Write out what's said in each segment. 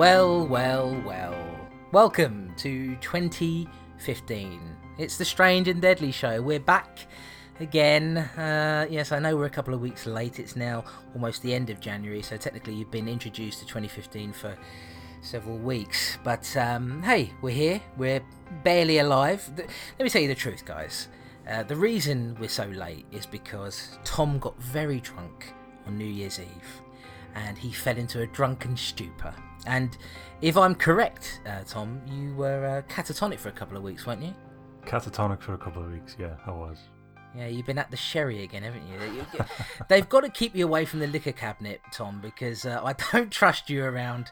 Well, well, well. Welcome to 2015. It's the Strange and Deadly Show. We're back again. Uh, yes, I know we're a couple of weeks late. It's now almost the end of January, so technically you've been introduced to 2015 for several weeks. But um, hey, we're here. We're barely alive. Let me tell you the truth, guys. Uh, the reason we're so late is because Tom got very drunk on New Year's Eve and he fell into a drunken stupor. And if I'm correct, uh, Tom, you were uh, catatonic for a couple of weeks, weren't you? Catatonic for a couple of weeks, yeah, I was. Yeah, you've been at the sherry again, haven't you? They've got to keep you away from the liquor cabinet, Tom, because uh, I don't trust you around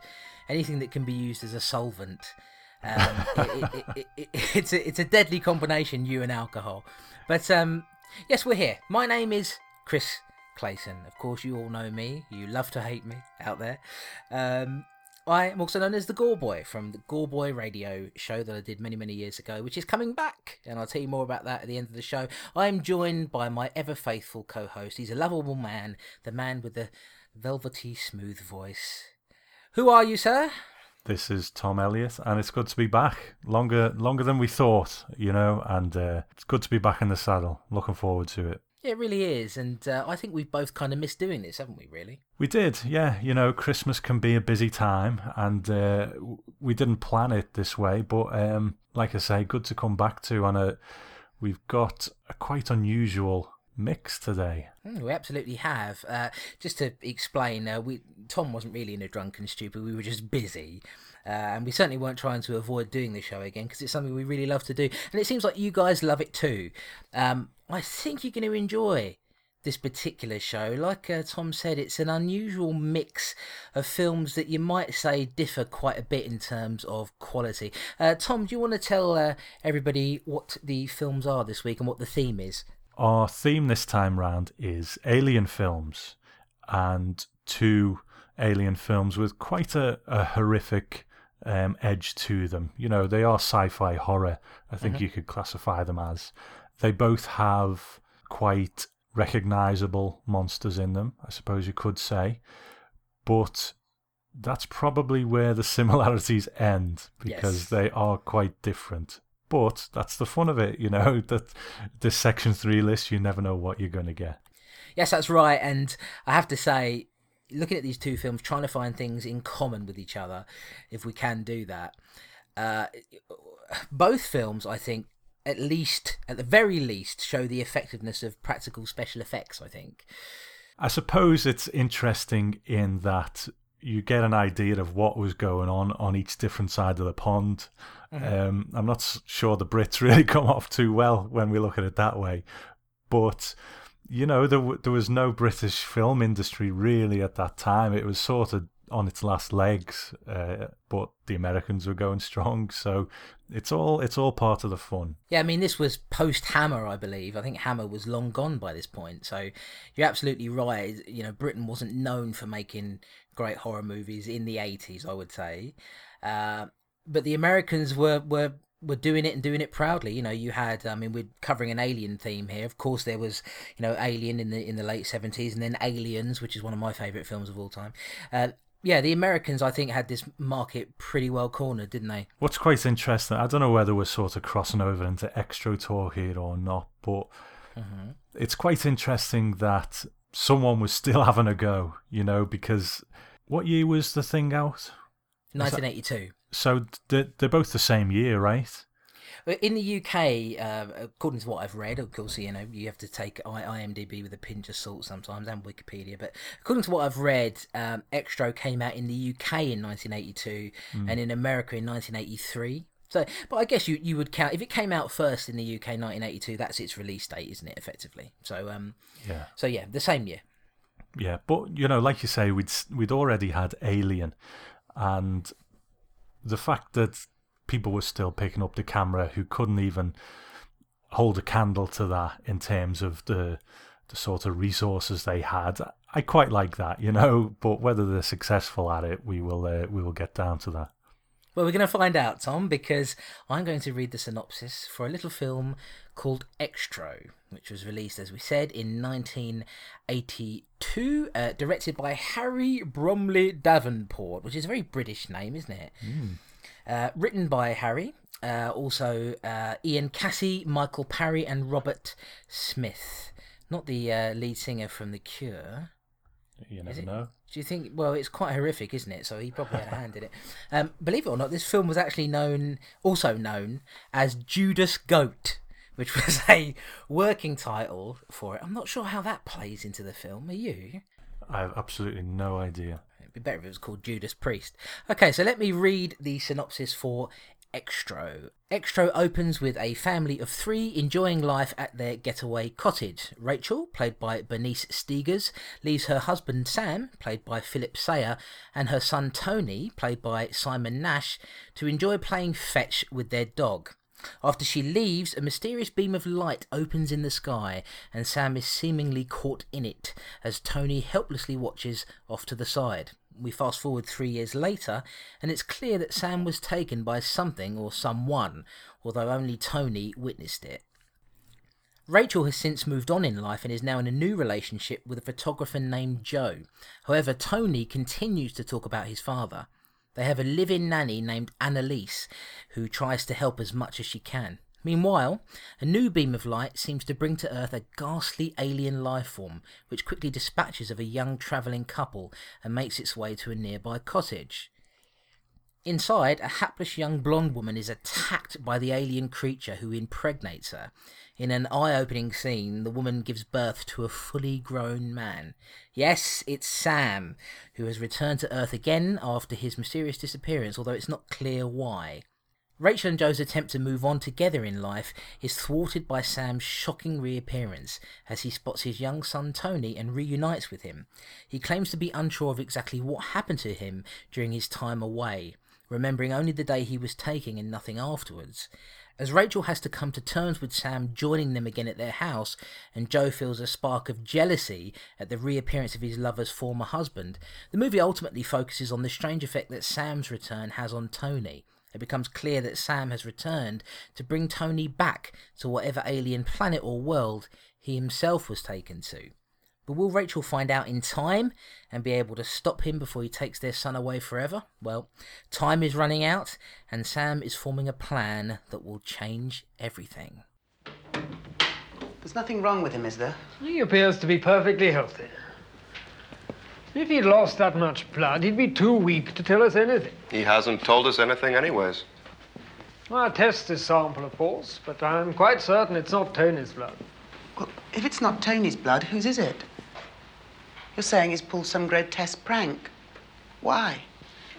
anything that can be used as a solvent. Um, it, it, it, it, it's a it's a deadly combination, you and alcohol. But um, yes, we're here. My name is Chris Clayton. Of course, you all know me. You love to hate me out there. Um, I am also known as the Gore Boy from the Gore Boy Radio show that I did many, many years ago, which is coming back, and I'll tell you more about that at the end of the show. I am joined by my ever faithful co-host. He's a lovable man, the man with the velvety smooth voice. Who are you, sir? This is Tom Elliott, and it's good to be back. Longer, longer than we thought, you know, and uh, it's good to be back in the saddle. Looking forward to it. It really is, and uh, I think we've both kind of missed doing this, haven't we? Really? We did, yeah. You know, Christmas can be a busy time, and uh, we didn't plan it this way. But um, like I say, good to come back to. And a, we've got a quite unusual mix today. Mm, we absolutely have. Uh, just to explain, uh, we Tom wasn't really in a drunken stupor. We were just busy, uh, and we certainly weren't trying to avoid doing the show again because it's something we really love to do, and it seems like you guys love it too. Um, I think you're going to enjoy this particular show. Like uh, Tom said, it's an unusual mix of films that you might say differ quite a bit in terms of quality. Uh, Tom, do you want to tell uh, everybody what the films are this week and what the theme is? Our theme this time round is alien films, and two alien films with quite a, a horrific um, edge to them. You know, they are sci fi horror, I think you could classify them as. They both have quite recognizable monsters in them, I suppose you could say. But that's probably where the similarities end because Yes. they are quite different. But that's the fun of it, you know. That this section three list, you never know what you're going to get. Yes, that's right. And I have to say, looking at these two films, trying to find things in common with each other, if we can do that. Uh, both films, I think, at least, at the very least, show the effectiveness of practical special effects. I think. I suppose it's interesting in that you get an idea of what was going on on each different side of the pond. Um, I'm not sure the Brits really come off too well when we look at it that way, but you know there w- there was no British film industry really at that time. It was sort of on its last legs, uh, but the Americans were going strong, so it's all it's all part of the fun. Yeah, I mean, this was post Hammer, I believe. I think Hammer was long gone by this point. So you're absolutely right. You know, Britain wasn't known for making great horror movies in the 80s, I would say. Uh, but the Americans were, were were doing it and doing it proudly. You know, you had I mean, we're covering an alien theme here. Of course, there was you know Alien in the in the late 70s, and then Aliens, which is one of my favourite films of all time. Uh, yeah, the Americans I think had this market pretty well cornered, didn't they? What's quite interesting, I don't know whether we're sort of crossing over into Xtro talk here or not, but it's quite interesting that someone was still having a go, you know, because what year was the thing out? 1982. So they're, they're both the same year, right? In the UK, uh, according to what I've read, of course, you know, you have to take IMDb with a pinch of salt sometimes and Wikipedia. But according to what I've read, um, Xtro came out in the UK in 1982 and in America in 1983. So, but I guess you, you would count if it came out first in the UK 1982. That's its release date, isn't it? Effectively. So, um, Yeah. so yeah, the same year. Yeah, but you know, like you say, we'd we'd already had Alien, and the fact that people were still picking up the camera who couldn't even hold a candle to that in terms of the the sort of resources they had, I quite like that, you know. But whether they're successful at it, we will uh, we will get down to that. Well, we're going to find out, Tom, because I'm going to read the synopsis for a little film called Xtro, which was released, as we said, in 1982, uh, directed by Harry Bromley Davenport, which is a very British name, isn't it? Mm. Uh, written by Harry, uh, also uh, Ian Cassie, Michael Parry, and Robert Smith. Not the uh, lead singer from The Cure. You never know. Do you think? Well, it's quite horrific, isn't it? So he probably had a hand in it. Um, believe it or not, this film was actually known, also known as Judas Goat, which was a working title for it. I'm not sure how that plays into the film. Are you? I have absolutely no idea. It'd be better if it was called Judas Priest. Okay, so let me read the synopsis for Xtro. Xtro opens with a family of three enjoying life at their getaway cottage. Rachel, played by Bernice Stegers, leaves her husband Sam, played by Philip Sayer, and her son Tony, played by Simon Nash, to enjoy playing fetch with their dog. After she leaves, a mysterious beam of light opens in the sky, and Sam is seemingly caught in it as Tony helplessly watches off to the side we fast forward three years later, and it's clear that Sam was taken by something or someone, although only Tony witnessed it. Rachel has since moved on in life and is now in a new relationship with a photographer named Joe. However, Tony continues to talk about his father. They have a living nanny named Annalise who tries to help as much as she can. Meanwhile, a new beam of light seems to bring to Earth a ghastly alien life form, which quickly dispatches of a young travelling couple and makes its way to a nearby cottage. Inside, a hapless young blonde woman is attacked by the alien creature who impregnates her. In an eye opening scene, the woman gives birth to a fully grown man. Yes, it's Sam, who has returned to Earth again after his mysterious disappearance, although it's not clear why. Rachel and Joe's attempt to move on together in life is thwarted by Sam's shocking reappearance as he spots his young son Tony and reunites with him. He claims to be unsure of exactly what happened to him during his time away, remembering only the day he was taking and nothing afterwards. As Rachel has to come to terms with Sam joining them again at their house, and Joe feels a spark of jealousy at the reappearance of his lover's former husband, the movie ultimately focuses on the strange effect that Sam's return has on Tony. It becomes clear that Sam has returned to bring Tony back to whatever alien planet or world he himself was taken to. But will Rachel find out in time and be able to stop him before he takes their son away forever? Well, time is running out, and Sam is forming a plan that will change everything. There's nothing wrong with him, is there? He appears to be perfectly healthy. If he'd lost that much blood, he'd be too weak to tell us anything. He hasn't told us anything, anyways. I'll test this sample, of course, but I'm quite certain it's not Tony's blood. Well, if it's not Tony's blood, whose is it? You're saying he's pulled some grotesque prank. Why?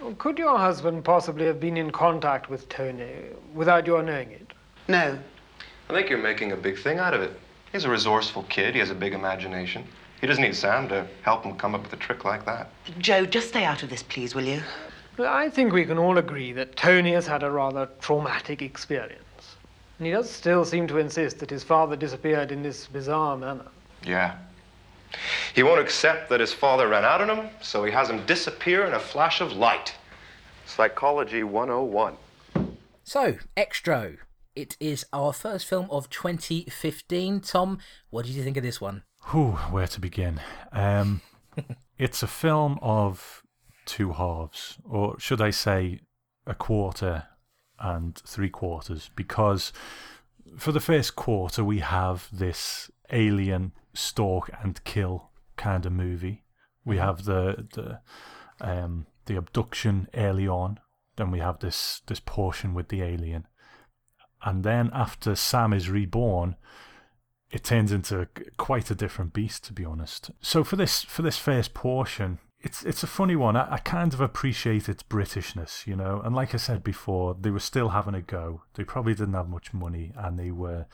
Well, could your husband possibly have been in contact with Tony without your knowing it? No. I think you're making a big thing out of it. He's a resourceful kid. He has a big imagination. He doesn't need Sam to help him come up with a trick like that. Joe, just stay out of this, please, will you? I think we can all agree that Tony has had a rather traumatic experience. And he does still seem to insist that his father disappeared in this bizarre manner. Yeah. He won't accept that his father ran out on him, so he has him disappear in a flash of light. Psychology 101. So, Xtro. It is our first film of 2015. Tom, what did you think of this one? Whew, where to begin? Um, it's a film of two halves, or should I say, a quarter and three quarters, because for the first quarter we have this alien stalk and kill kind of movie. We mm-hmm. have the the um, the abduction early on, then we have this this portion with the alien, and then after Sam is reborn, it turns into quite a different beast, to be honest. So for this for this first portion, it's it's a funny one. I, I, kind of appreciate its Britishness, you know. And like I said before, they were still having a go. They probably didn't have much money, and they were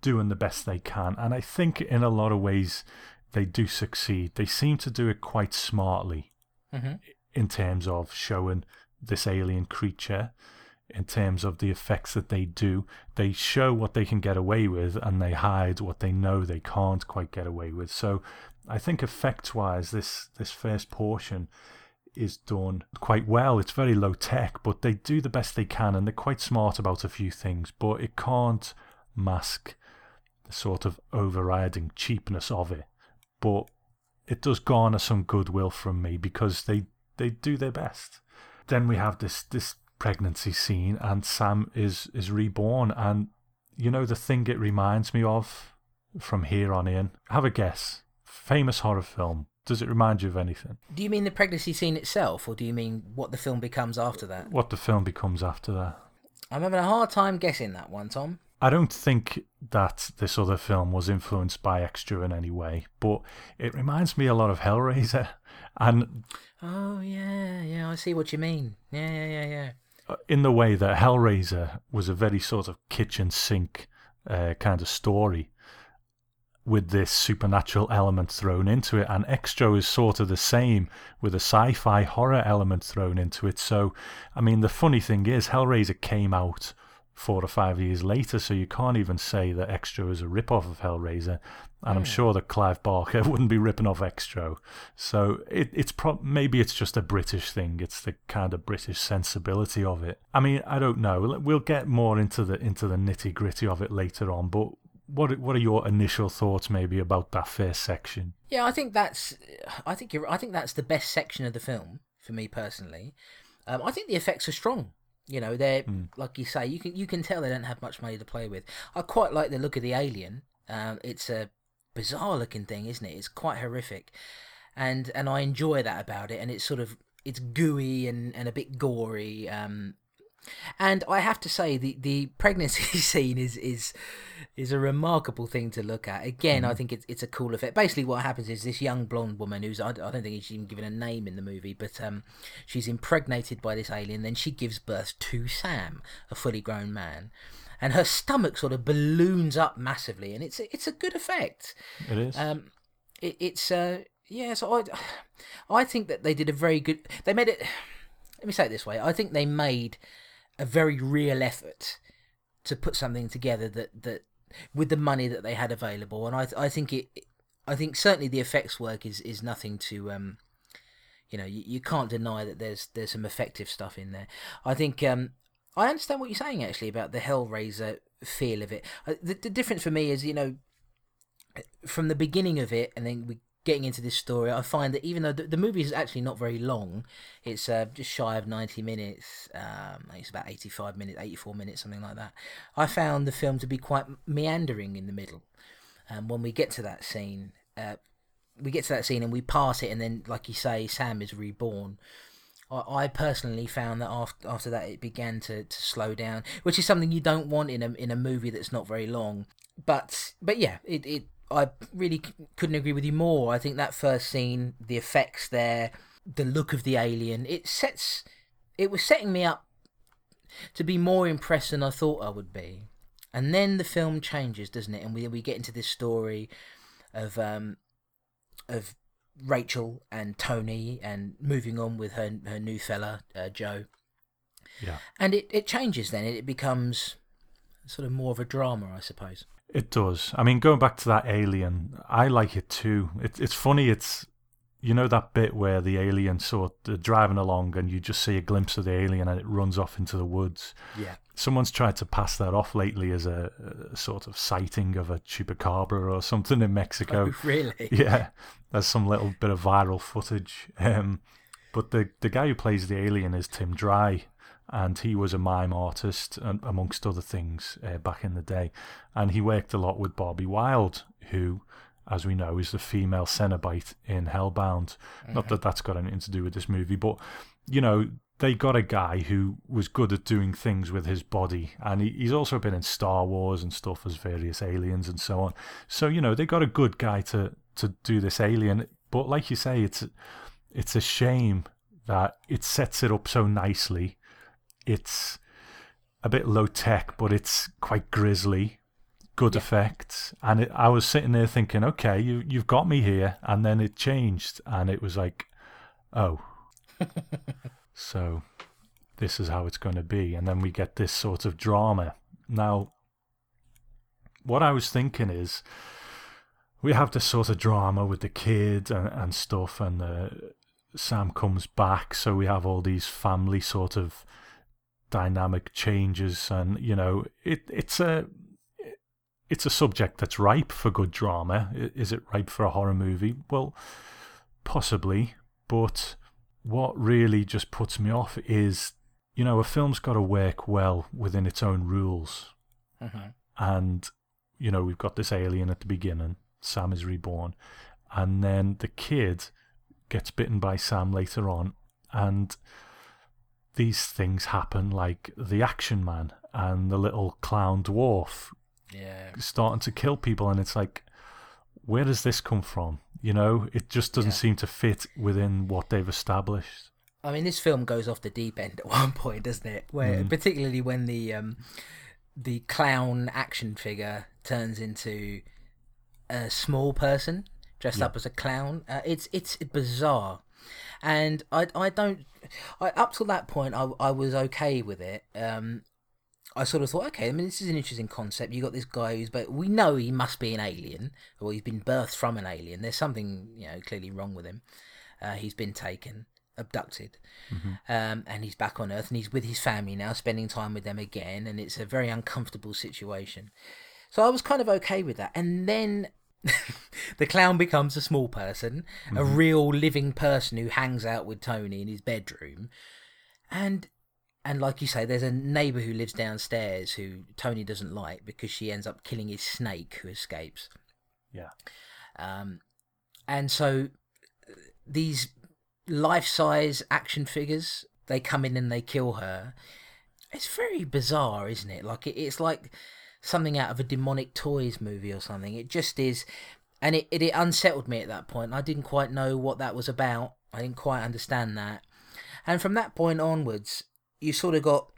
doing the best they can. And I think in a lot of ways, they do succeed. They seem to do it quite smartly mm-hmm. in terms of showing this alien creature in terms of the effects that they do. They show what they can get away with and they hide what they know they can't quite get away with. So I think effects wise, this, this first portion is done quite well. It's very low tech, but they do the best they can and they're quite smart about a few things, but it can't mask the sort of overriding cheapness of it. But it does garner some goodwill from me because they, they do their best. Then we have this this pregnancy scene and Sam is is reborn and you know the thing it reminds me of from here on in. Have a guess. Famous horror film. Does it remind you of anything? Do you mean the pregnancy scene itself, or do you mean what the film becomes after that? What the film becomes after that? I'm having a hard time guessing that one, Tom. I don't think that this other film was influenced by Xtro in any way, but it reminds me a lot of Hellraiser. And oh yeah, yeah, I see what you mean. Yeah, yeah, yeah, yeah. Uh, in the way that Hellraiser was a very sort of kitchen sink uh, kind of story, with this supernatural element thrown into it, and Xtro is sort of the same with a sci fi horror element thrown into it. So, I mean, the funny thing is, Hellraiser came out four or five years later, so you can't even say that Xtro is a rip off of Hellraiser. And I'm hmm. sure that Clive Barker wouldn't be ripping off Xtro. So it, it's pro- maybe it's just a British thing. It's the kind of British sensibility of it. I mean, I don't know. We'll get more into the into the nitty gritty of it later on. But what what are your initial thoughts maybe about that first section? Yeah, I think that's I think you're I think that's the best section of the film for me personally. Um, I think the effects are strong. You know, they're mm. like you say, you can you can tell they don't have much money to play with. I quite like the look of the alien. Um, it's a bizarre looking thing, isn't it? It's quite horrific, and and I enjoy that about it. And it's sort of it's gooey and, and a bit gory. Um, and I have to say, the, the pregnancy scene is is is a remarkable thing to look at. Again, mm. I think it's it's a cool effect. Basically, what happens is this young blonde woman, who's I, I don't think she's even given a name in the movie, but um, she's impregnated by this alien. Then she gives birth to Sam, a fully grown man, and her stomach sort of balloons up massively, and it's it's a good effect. It is. Um, it, it's uh, yeah. So I I think that they did a very good. They made it. Let me say it this way. I think they made a very real effort to put something together that that with the money that they had available, and I I think it I think certainly the effects work is is nothing to um you know you, you can't deny that there's there's some effective stuff in there. I think um I understand what you're saying actually about the Hellraiser feel of it. Uh, the, the difference for me is you know from the beginning of it, and then we getting into this story, I find that even though the, the movie is actually not very long, it's uh, just shy of 90 minutes, um, it's about 85 minutes, 84 minutes, something like that. I found the film to be quite meandering in the middle. And um, when we get to that scene, uh, we get to that scene and we pass it, and then, like you say, Sam is reborn. I, I personally found that after after that it began to, to slow down, which is something you don't want in a in a movie that's not very long. But but yeah, it, it I really couldn't agree with you more. I think that first scene, the effects there, the look of the alien, it sets, it was setting me up to be more impressed than I thought I would be. And then the film changes, doesn't it? And we we get into this story of um of Rachel and Tony and moving on with her her new fella uh, Joe. Yeah. And it it changes then. It becomes sort of more of a drama, I suppose. It does. I mean, going back to that alien, I like it too. It, it's funny. It's you know that bit where the alien sort of driving along and you just see a glimpse of the alien and it runs off into the woods. Yeah. Someone's tried to pass that off lately as a, a sort of sighting of a chupacabra or something in Mexico. Oh, really? Yeah. There's some little bit of viral footage. Um, but the the guy who plays the alien is Tim Dry, and he was a mime artist amongst other things uh, back in the day. And he worked a lot with Barbie Wilde who as we know is the female Cenobite in Hellbound. Mm-hmm. not that that's got anything to do with this movie but you know they got a guy who was good at doing things with his body. And he, he's also been in Star Wars and stuff as various aliens and so on. So you know they got a good guy to to do this alien. But like you say it's it's a shame that it sets it up so nicely it's a bit low tech, but it's quite grisly. Good yeah. effects, and it, I was sitting there thinking, okay, you you've got me here, and then it changed, and it was like, oh, so this is how it's going to be, and then we get this sort of drama. Now, what I was thinking is, we have this sort of drama with the kid and, and stuff, and the Sam comes back, so we have all these family sort of dynamic changes, and you know, it it's a it's a subject that's ripe for good drama. Is it ripe for a horror movie? Well, possibly, but what really just puts me off is, you know, a film's got to work well within its own rules, Mm-hmm. and you know, we've got this alien at the beginning. Sam is reborn, and then the kid gets bitten by Sam later on, and these things happen like the action man and the little clown dwarf Yeah. starting to kill people and it's like where does this come from you know it just doesn't Yeah. seem to fit within what they've established I mean, this film goes off the deep end at one point, doesn't it? Where, particularly when the um, the clown action figure turns into a small person dressed up as a clown. Uh, it's it's bizarre, and I I don't. I, up till that point, I I was okay with it. Um, I sort of thought, okay, I mean, this is an interesting concept. You got this guy who's, but we know he must be an alien, or he's been birthed from an alien. There's something, you know, clearly wrong with him. Uh, he's been taken, abducted, um, and he's back on Earth, and he's with his family now, spending time with them again, and it's a very uncomfortable situation. So I was kind of okay with that, and then the clown becomes a small person, a real living person who hangs out with Tony in his bedroom, and and like you say, there's a neighbour who lives downstairs who Tony doesn't like because she ends up killing his snake who escapes. yeah Um, and so uh, these life-size action figures, they come in and they kill her. It's very bizarre, isn't it? Like it, it's like something out of a demonic toys movie or something. It just is, and it, it it unsettled me at that point. I didn't quite know what that was about. I didn't quite understand that. And from that point onwards, you sort of got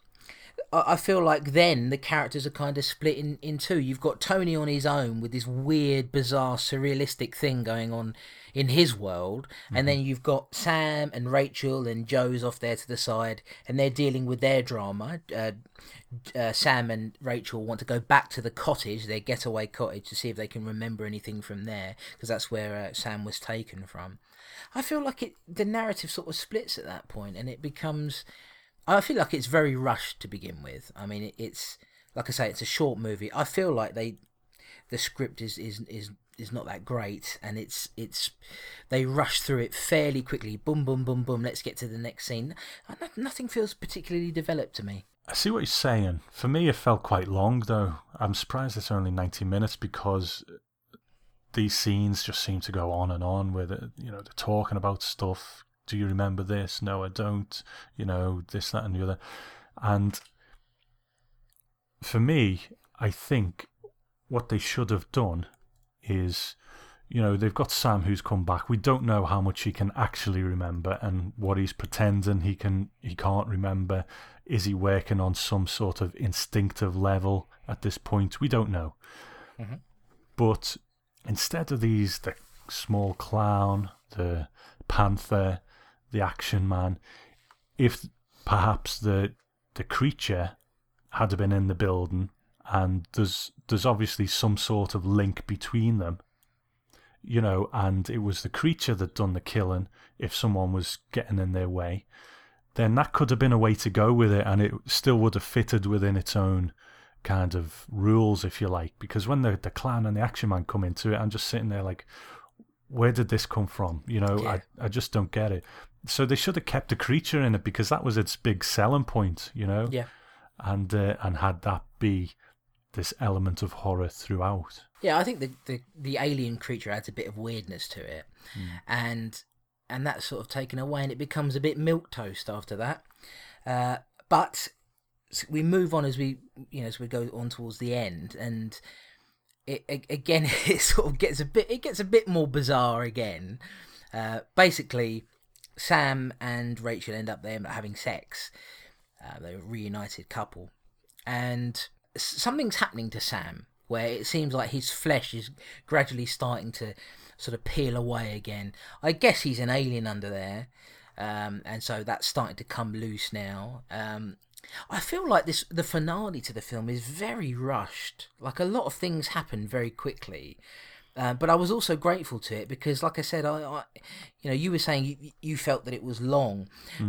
I I feel like then the characters are kind of split in, in two. You've got Tony on his own with this weird, bizarre, surrealistic thing going on in his world, and then you've got Sam and Rachel and Joe's off there to the side, and they're dealing with their drama. Uh, uh, Sam and Rachel want to go back to the cottage, their getaway cottage, to see if they can remember anything from there, because that's where uh, Sam was taken from. I feel like it the narrative sort of splits at that point, and it becomes. I feel like it's very rushed to begin with. I mean, it, it's like I say, it's a short movie. I feel like they, the script is is is is not that great, and it's it's they rush through it fairly quickly. Boom, boom, boom, boom. Let's get to the next scene. Nothing feels particularly developed to me. I see what you're saying. For me, it felt quite long, though. I'm surprised it's only 90 minutes because these scenes just seem to go on and on with it. You know, they're talking about stuff. Do you remember this? No, I don't. You know, this, that, and the other. And for me, I think what they should have done is you know they've got Sam who's come back. We don't know how much he can actually remember and what he's pretending he can he can't remember. Is he working on some sort of instinctive level at this point? We don't know. Mm-hmm. But instead of these, the small clown, the panther, the action man, if perhaps the the creature had been in the building and there's there's obviously some sort of link between them you know and it was the creature that done the killing if someone was getting in their way then that could have been a way to go with it and it still would have fitted within its own kind of rules if you like because when the the clan and the action man come into it i'm just sitting there like where did this come from you know Yeah. i i just don't get it so they should have kept the creature in it because that was its big selling point you know Yeah. and uh, and had that be this element of horror throughout. Yeah, I think the, the the alien creature adds a bit of weirdness to it, and and that's sort of taken away, and it becomes a bit milk toast after that. Uh, but we move on as we you know as we go on towards the end, and it a- again it sort of gets a bit it gets a bit more bizarre again. Uh, basically, Sam and Rachel end up there having sex. Uh, they're a reunited couple, and something's happening to Sam where it seems like his flesh is gradually starting to sort of peel away again. I guess he's an alien under there, um, and so that's starting to come loose now. Um, I feel like this the finale to the film is very rushed. Like a lot of things happen very quickly, Uh, but I was also grateful to it because, like I said, I, I you know, you were saying you, you felt that it was long.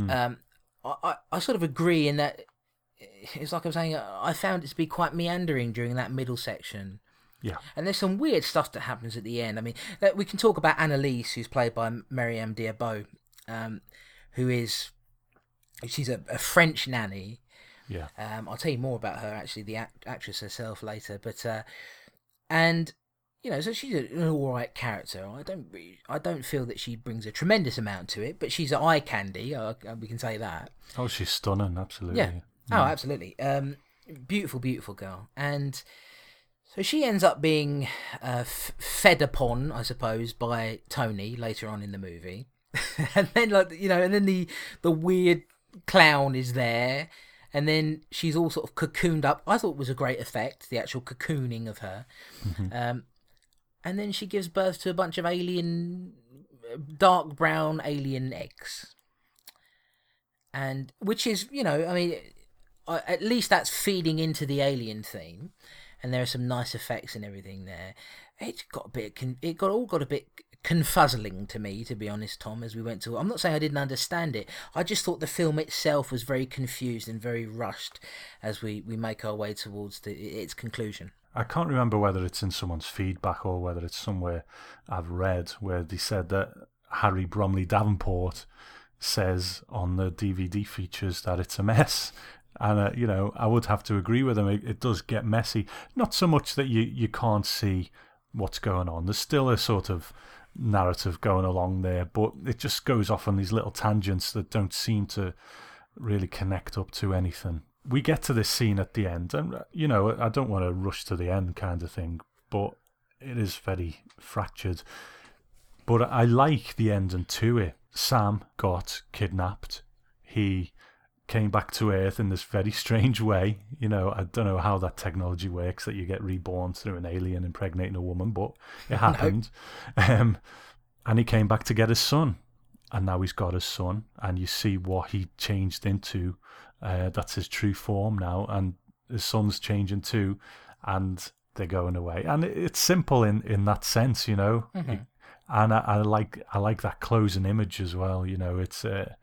Um, I, I, I sort of agree in that it's like I'm saying. I found it to be quite meandering during that middle section. Yeah. And there's some weird stuff that happens at the end. I mean, we can talk about Annalise, who's played by Maryam d'Abo, um, who is she's a, a French nanny. Yeah. Um, I'll tell you more about her actually, the act- actress herself later. But uh, and you know, so she's an all right character. I don't, I don't feel that she brings a tremendous amount to it, but she's eye candy. Uh, we can say that. Oh, she's stunning. Absolutely. Yeah. Oh, absolutely. Um, beautiful, beautiful girl. And so she ends up being uh, f- fed upon, I suppose, by Tony later on in the movie. and then, like you know, and then the the weird clown is there, and then she's all sort of cocooned up. I thought it was a great effect, the actual cocooning of her. Um, and then she gives birth to a bunch of alien, dark brown alien eggs. And which is, you know, I mean, uh, at least that's feeding into the alien theme, and there are some nice effects and everything there. It got a bit, it got all got a bit confuzzling to me, to be honest, Tom. As we went to, I'm not saying I didn't understand it. I just thought the film itself was very confused and very rushed as we we make our way towards the, its conclusion. I can't remember whether it's in someone's feedback or whether it's somewhere I've read where they said that Harry Bromley Davenport says on the DVD features that it's a mess. And, uh, you know, I would have to agree with him. It, it does get messy. Not so much that you, you can't see what's going on. There's still a sort of narrative going along there, but it just goes off on these little tangents that don't seem to really connect up to anything. We get to this scene at the end, and uh, you know, I don't want to rush to the end kind of thing, but it is very fractured. But I like the ending to it. Sam got kidnapped. He came back to Earth in this very strange way. You know, I don't know how that technology works that you get reborn through an alien impregnating a woman, but it happened. Um, and he came back to get his son. And now he's got his son, and you see what he changed into. Uh, that's his true form now, and his son's changing too, and they're going away. And it's simple in, in that sense, you know. And I, I like I like that closing image as well. You know, it's uh,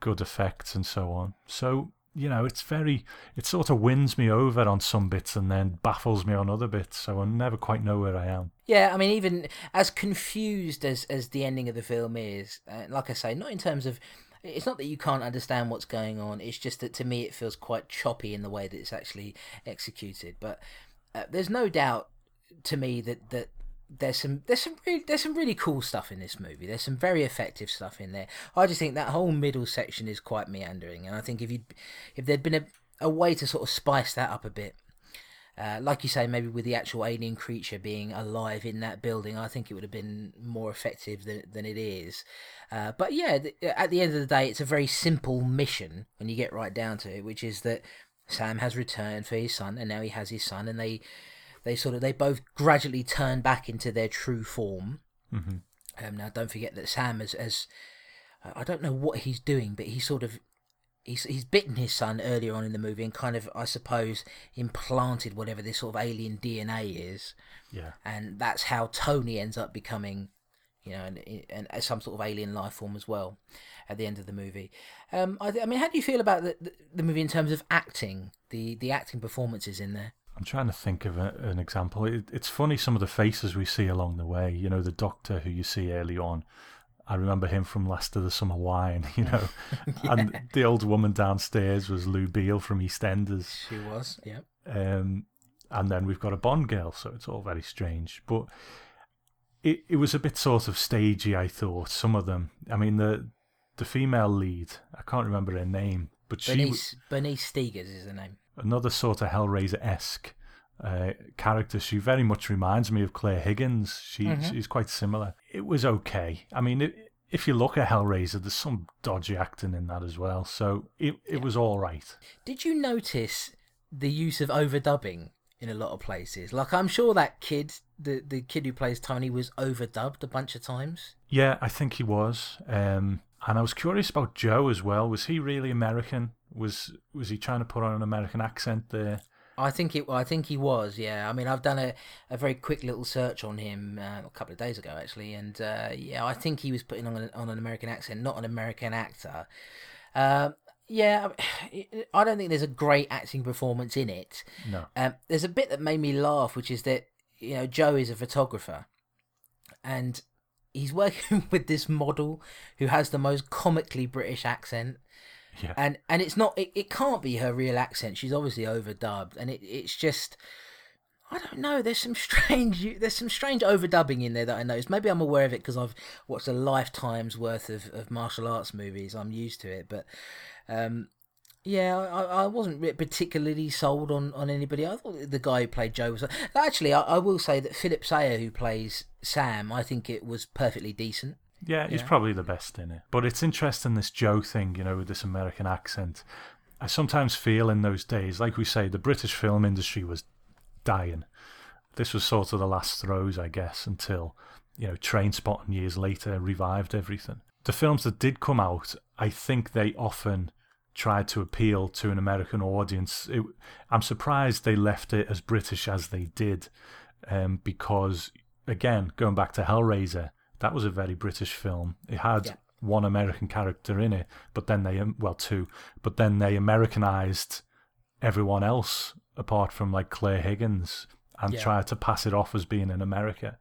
good effects and so on. So you know, it's very it sort of wins me over on some bits and then baffles me on other bits. So I never quite know where I am. Yeah, I mean, even as confused as as the ending of the film is, uh, like I say, not in terms of. It's not that you can't understand what's going on. It's just that to me it feels quite choppy in the way that it's actually executed. But uh, there's no doubt to me that that there's some there's some really, there's some really cool stuff in this movie. There's some very effective stuff in there. I just think that whole middle section is quite meandering, and I think if you if there'd been a a way to sort of spice that up a bit, uh, like you say, maybe with the actual alien creature being alive in that building, I think it would have been more effective than, than it is. Uh, but yeah, th- at the end of the day, it's a very simple mission when you get right down to it, which is that Sam has returned for his son, and now he has his son, and they they sort of they both gradually turn back into their true form. Mm-hmm. Um, now, don't forget that Sam has, has I don't know what he's doing, but he sort of he's he's bitten his son earlier on in the movie and kind of I suppose implanted whatever this sort of alien DNA is, Yeah. and that's how Tony ends up becoming, you know, and, and some sort of alien life form as well at the end of the movie. Um, I, th- I mean, how do you feel about the, the the movie in terms of acting, the the acting performances in there? I'm trying to think of a, an example. It, it's funny some of the faces we see along the way. You know, the doctor who you see early on. I remember him from Last of the Summer Wine, you know. And the old woman downstairs was Lou Beale from EastEnders. She was, yeah. Um, and then we've got a Bond girl, so it's all very strange. But it, it was a bit sort of stagey, I thought. Some of them. I mean, the the female lead, I can't remember her name, but she was Bernice Bernice Stegers is the name. Another sort of Hellraiser esque uh, character. She very much reminds me of Clare Higgins. She Mm-hmm. she's quite similar. It was okay. I mean, it, if you look at Hellraiser, there's some dodgy acting in that as well. So it it was all right. Did you notice the use of overdubbing in a lot of places? Like, I'm sure that kid, the the kid who plays Tony, was overdubbed a bunch of times. Yeah, I think he was. Um, and I was curious about Joe as well. Was he really American? Was was he trying to put on an American accent there? I think it. I think he was. Yeah. I mean, I've done a, a very quick little search on him uh, a couple of days ago, actually, and uh, yeah, I think he was putting on an, on an American accent, not an American actor. Uh, yeah, I don't think there's a great acting performance in it. No. Um, there's a bit that made me laugh, which is that you know Joe is a photographer, and he's working with this model who has the most comically British accent. Yeah. And and it's not it, it can't be her real accent. She's obviously overdubbed and it, it's just I don't know. There's some strange there's some strange overdubbing in there that I noticed. Maybe I'm aware of it because I've watched a lifetime's worth of, of martial arts movies. I'm used to it, but um, yeah, I, I wasn't particularly sold on, on anybody. I thought the guy who played Joe was actually. I, I will say that Philip Sayer, who plays Sam, I think it was perfectly decent. Yeah, he's Yeah. probably the best in it. But it's interesting this Joe thing, you know, with this American accent. I sometimes feel in those days, like we say, the British film industry was dying. This was sort of the last throes, I guess, until, you know, Trainspotting years later revived everything. The films that did come out, I think they often tried to appeal to an American audience. It, I'm surprised they left it as British as they did, um, because, again, going back to Hellraiser, that was a very British film. It had Yeah. one American character in it, but then they, um, well, two, but then they Americanized everyone else apart from like Clare Higgins and Yeah. tried to pass it off as being in America.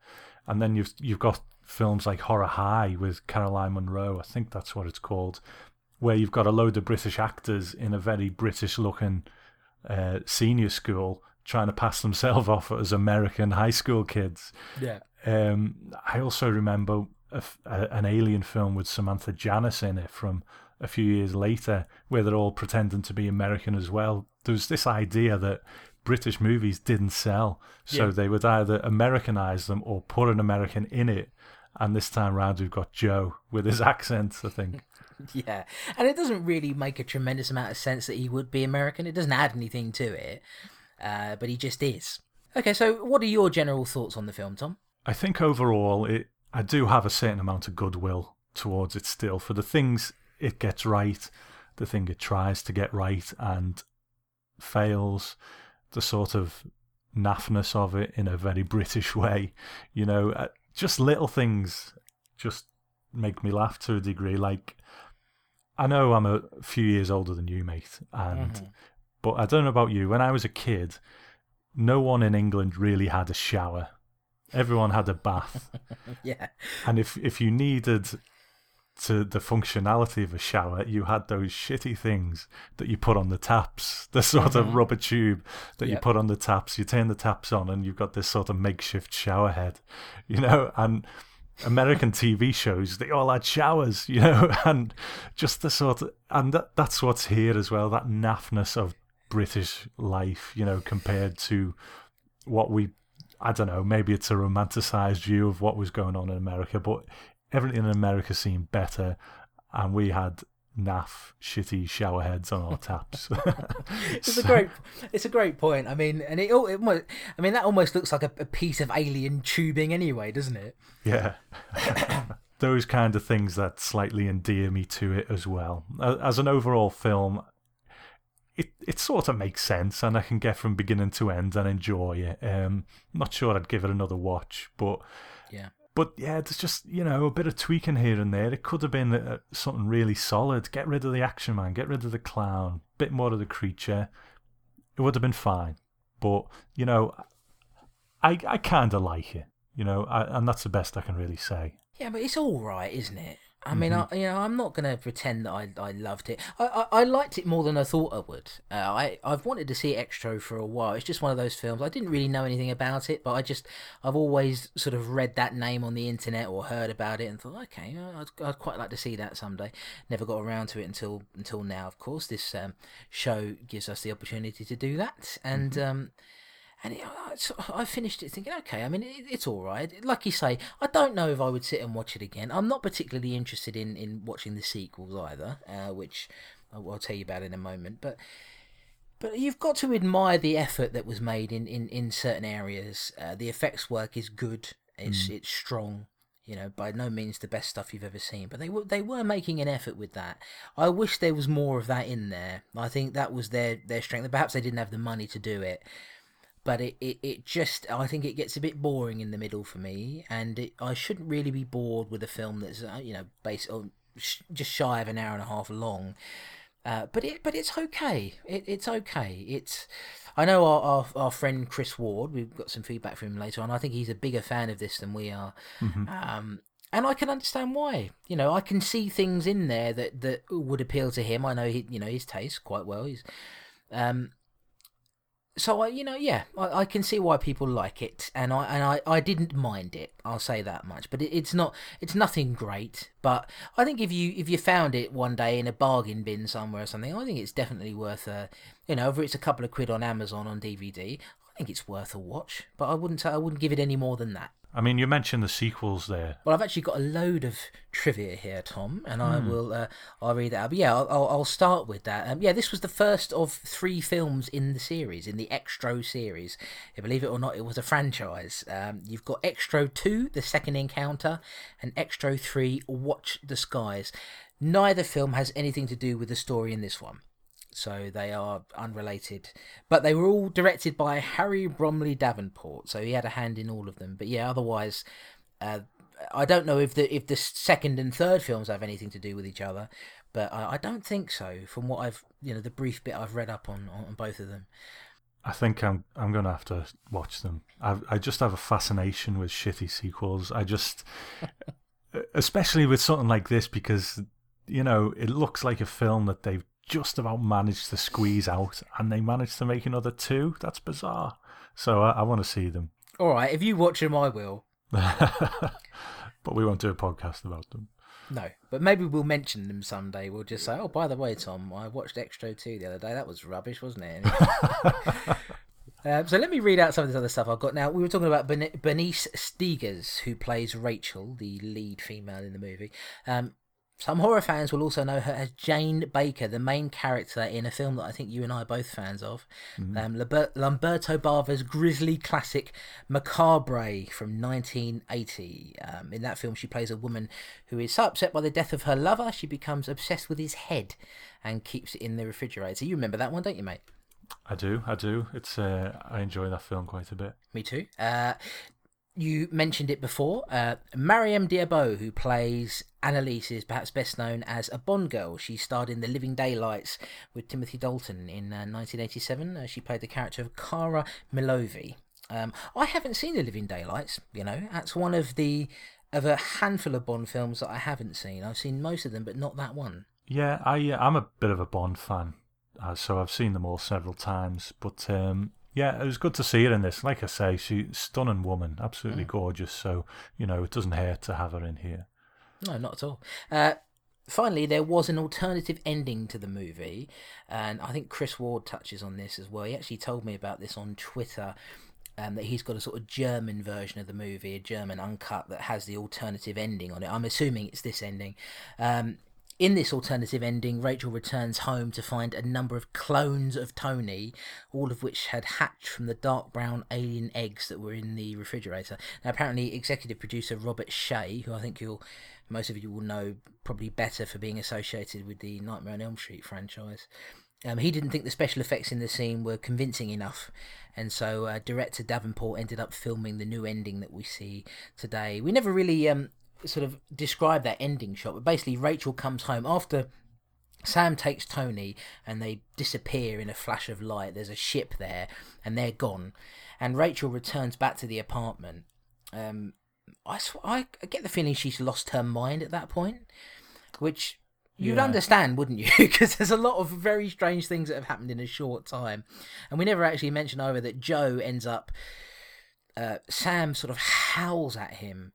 And then you've you've got films like Horror High with Caroline Munro, I think that's what it's called, where you've got a load of British actors in a very British looking uh, senior school trying to pass themselves off as American high school kids. Yeah. Um, I also remember a a an alien film with Samantha Janus in it from a few years later, where they're all pretending to be American as well. There was this idea that British movies didn't sell, so Yeah. they would either Americanize them or put an American in it. And this time round, we've got Joe with his accent, I think. Yeah, and it doesn't really make a tremendous amount of sense that he would be American. It doesn't add anything to it, uh, but he just is. Okay, so what are your general thoughts on the film, Tom? I think overall, it I do have a certain amount of goodwill towards it still for the things it gets right, the thing it tries to get right and fails, the sort of naffness of it in a very British way. You know, uh, just little things just make me laugh to a degree. Like, I know I'm a few years older than you, mate, and mm-hmm. but I don't know about you. When I was a kid, no one in England really had a shower. Everyone had a bath, Yeah, and if if you needed to the functionality of a shower, you had those shitty things that you put on the taps, the sort of mm-hmm. rubber tube that you put on the taps. You turn the taps on, and you've got this sort of makeshift shower head, you know. And American TV shows, they all had showers, you know, and just the sort of, and that, that's what's here as well. That naffness of British life, you know, compared to what we I don't know, maybe it's a romanticized view of what was going on in America, but everything in America seemed better, and we had naff, shitty shower heads on our taps. it's a great, it's a great point. I mean, and it, it I mean, that almost looks like a, a piece of alien tubing anyway, doesn't it? Yeah. Those kind of things that slightly endear me to it as well. As an overall film, it it sort of makes sense and I can get from beginning to end and enjoy it. Um, not sure I'd give it another watch, but Yeah. But yeah, there's just you know a bit of tweaking here and there. It could have been uh, something really solid. Get rid of the action man, get rid of the clown, bit more of the creature. It would have been fine. But you know, I I kind of like it. You know, I, and that's the best I can really say. Yeah, but it's all right, isn't it? I mean, Mm-hmm. I, you know, I'm not going to pretend that I, I loved it. I, I, I liked it more than I thought I would. Uh, I I've wanted to see Xtro for a while. It's just one of those films. I didn't really know anything about it, but I just I've always sort of read that name on the internet or heard about it and thought, okay, I'd, I'd quite like to see that someday. Never got around to it until until now. Of course, this um, show gives us the opportunity to do that, and. Um, and it, I, I finished it thinking, okay, I mean, it, it's all right. Like you say, I don't know if I would sit and watch it again. I'm not particularly interested in, in watching the sequels either, uh, which I'll, I'll tell you about in a moment. But but you've got to admire the effort that was made in, in, in certain areas. Uh, the effects work is good. It's it's strong. You know, by no means the best stuff you've ever seen, but they were they were making an effort with that. I wish there was more of that in there. I think that was their their strength. Perhaps they didn't have the money to do it, but it, it, it just I think it gets a bit boring in the middle for me, and it, I shouldn't really be bored with a film that's uh, you know based on sh- just shy of an hour and a half long. Uh, but it but it's okay. It, it's okay. It's I know our, our, our friend Chris Ward. We've got some feedback from him later on. I think he's a bigger fan of this than we are. Um, and I can understand why. You know, I can see things in there that, that would appeal to him. I know he, you know, his taste quite well. He's, um, so I, you know, yeah, I, I can see why people like it, and I and I, I didn't mind it. I'll say that much. But it, it's not, it's nothing great. But I think if you if you found it one day in a bargain bin somewhere or something, I think it's definitely worth a, you know, whether it's a couple of quid on Amazon on DVD, I think it's worth a watch. But I wouldn't, I wouldn't give it any more than that. I mean, you mentioned the sequels there. Well, I've actually got a load of trivia here, Tom, and I will uh, I'll read that out. But yeah, I'll, I'll, I'll start with that. Um, yeah, this was the first of three films in the series, in the Xtro series. Yeah, believe it or not, it was a franchise. Um, you've got Xtro 2, The Second Encounter, and Xtro 3, Watch the Skies. Neither film has anything to do with the story in this one so they are unrelated. But they were all directed by Harry Bromley Davenport, so he had a hand in all of them. But yeah, otherwise, uh, I don't know if the if the second and third films have anything to do with each other, but I, I don't think so. From what I've you know the brief bit I've read up on on both of them. I think I'm I'm gonna have to watch them. I I just have a fascination with shitty sequels. I just, especially with something like this, because you know it looks like a film that they've just about managed to squeeze out, and they managed to make another two. That's bizarre. So I, I want to see them, All right, if you watch them, I will. but we won't do a podcast about them. No, but maybe we'll mention them someday. We'll just say, "Oh, by the way, Tom, I watched Xtro 2 the other day. That was rubbish, wasn't it?" um, so let me read out some of this other stuff I've got now. We were talking about Ben- Bernice Stegers, who plays Rachel, the lead female in the movie. Um, some horror fans will also know her as Jane Baker, the main character in a film that I think you and I are both fans of. Um, Liber- Lamberto Bava's grisly classic Macabre from 1980. Um, in that film, she plays a woman who is so upset by the death of her lover, she becomes obsessed with his head and keeps it in the refrigerator. You remember that one, don't you, mate? I do, I do. It's uh, I enjoy that film quite a bit. Me too. Uh, you mentioned it before. Uh, Maryam d'Abo, who plays Annalise, is perhaps best known as a Bond girl. She starred in The Living Daylights with Timothy Dalton in uh, 1987. Uh, she played the character of Kara Milovy. Um, I haven't seen The Living Daylights. You know, that's one of the of a handful of Bond films that I haven't seen. I've seen most of them, but not that one. Yeah, I uh, I'm a bit of a Bond fan, uh, so I've seen them all several times. But um, yeah, it was good to see her in this. Like I say, she's stunning woman, absolutely gorgeous. So you know, it doesn't hurt to have her in here. No, not at all. Uh, finally, there was an alternative ending to the movie, and I think Chris Ward touches on this as well. He actually told me about this on Twitter. Um, that he's got a sort of German version of the movie, a German uncut that has the alternative ending on it. I'm assuming it's this ending. Um, in this alternative ending, Rachel returns home to find a number of clones of Tony, all of which had hatched from the dark brown alien eggs that were in the refrigerator. Now, apparently, executive producer Robert Shaye, who I think you'll most of you will know probably better for being associated with the Nightmare on Elm Street franchise. Um, he didn't think the special effects in the scene were convincing enough, and so uh, director Davenport ended up filming the new ending that we see today. We never really um, sort of describe that ending shot, but basically Rachel comes home after Sam takes Tony and they disappear in a flash of light. There's a ship there and they're gone. And Rachel returns back to the apartment. Um, I, sw- I get the feeling she's lost her mind at that point, which you'd Yeah. understand, wouldn't you? Because there's a lot of very strange things that have happened in a short time. And we never actually mention over that Joe ends up. Uh, Sam sort of howls at him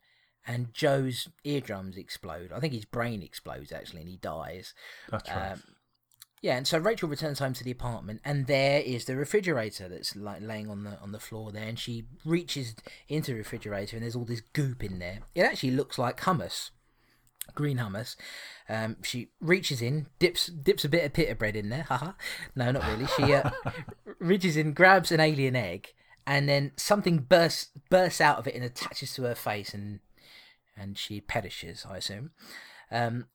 and Joe's eardrums explode. I think his brain explodes actually, and he dies. That's right. Um, yeah, and so Rachel returns home to the apartment, and there is the refrigerator that's like laying on the on the floor there, and she reaches into the refrigerator, and there's all this goop in there. It actually looks like hummus, green hummus. Um, she reaches in, dips dips a bit of pita bread in there. Haha. no, not really. She uh, reaches in, grabs an alien egg, and then something bursts bursts out of it and attaches to her face, and and she perishes, I assume. Um,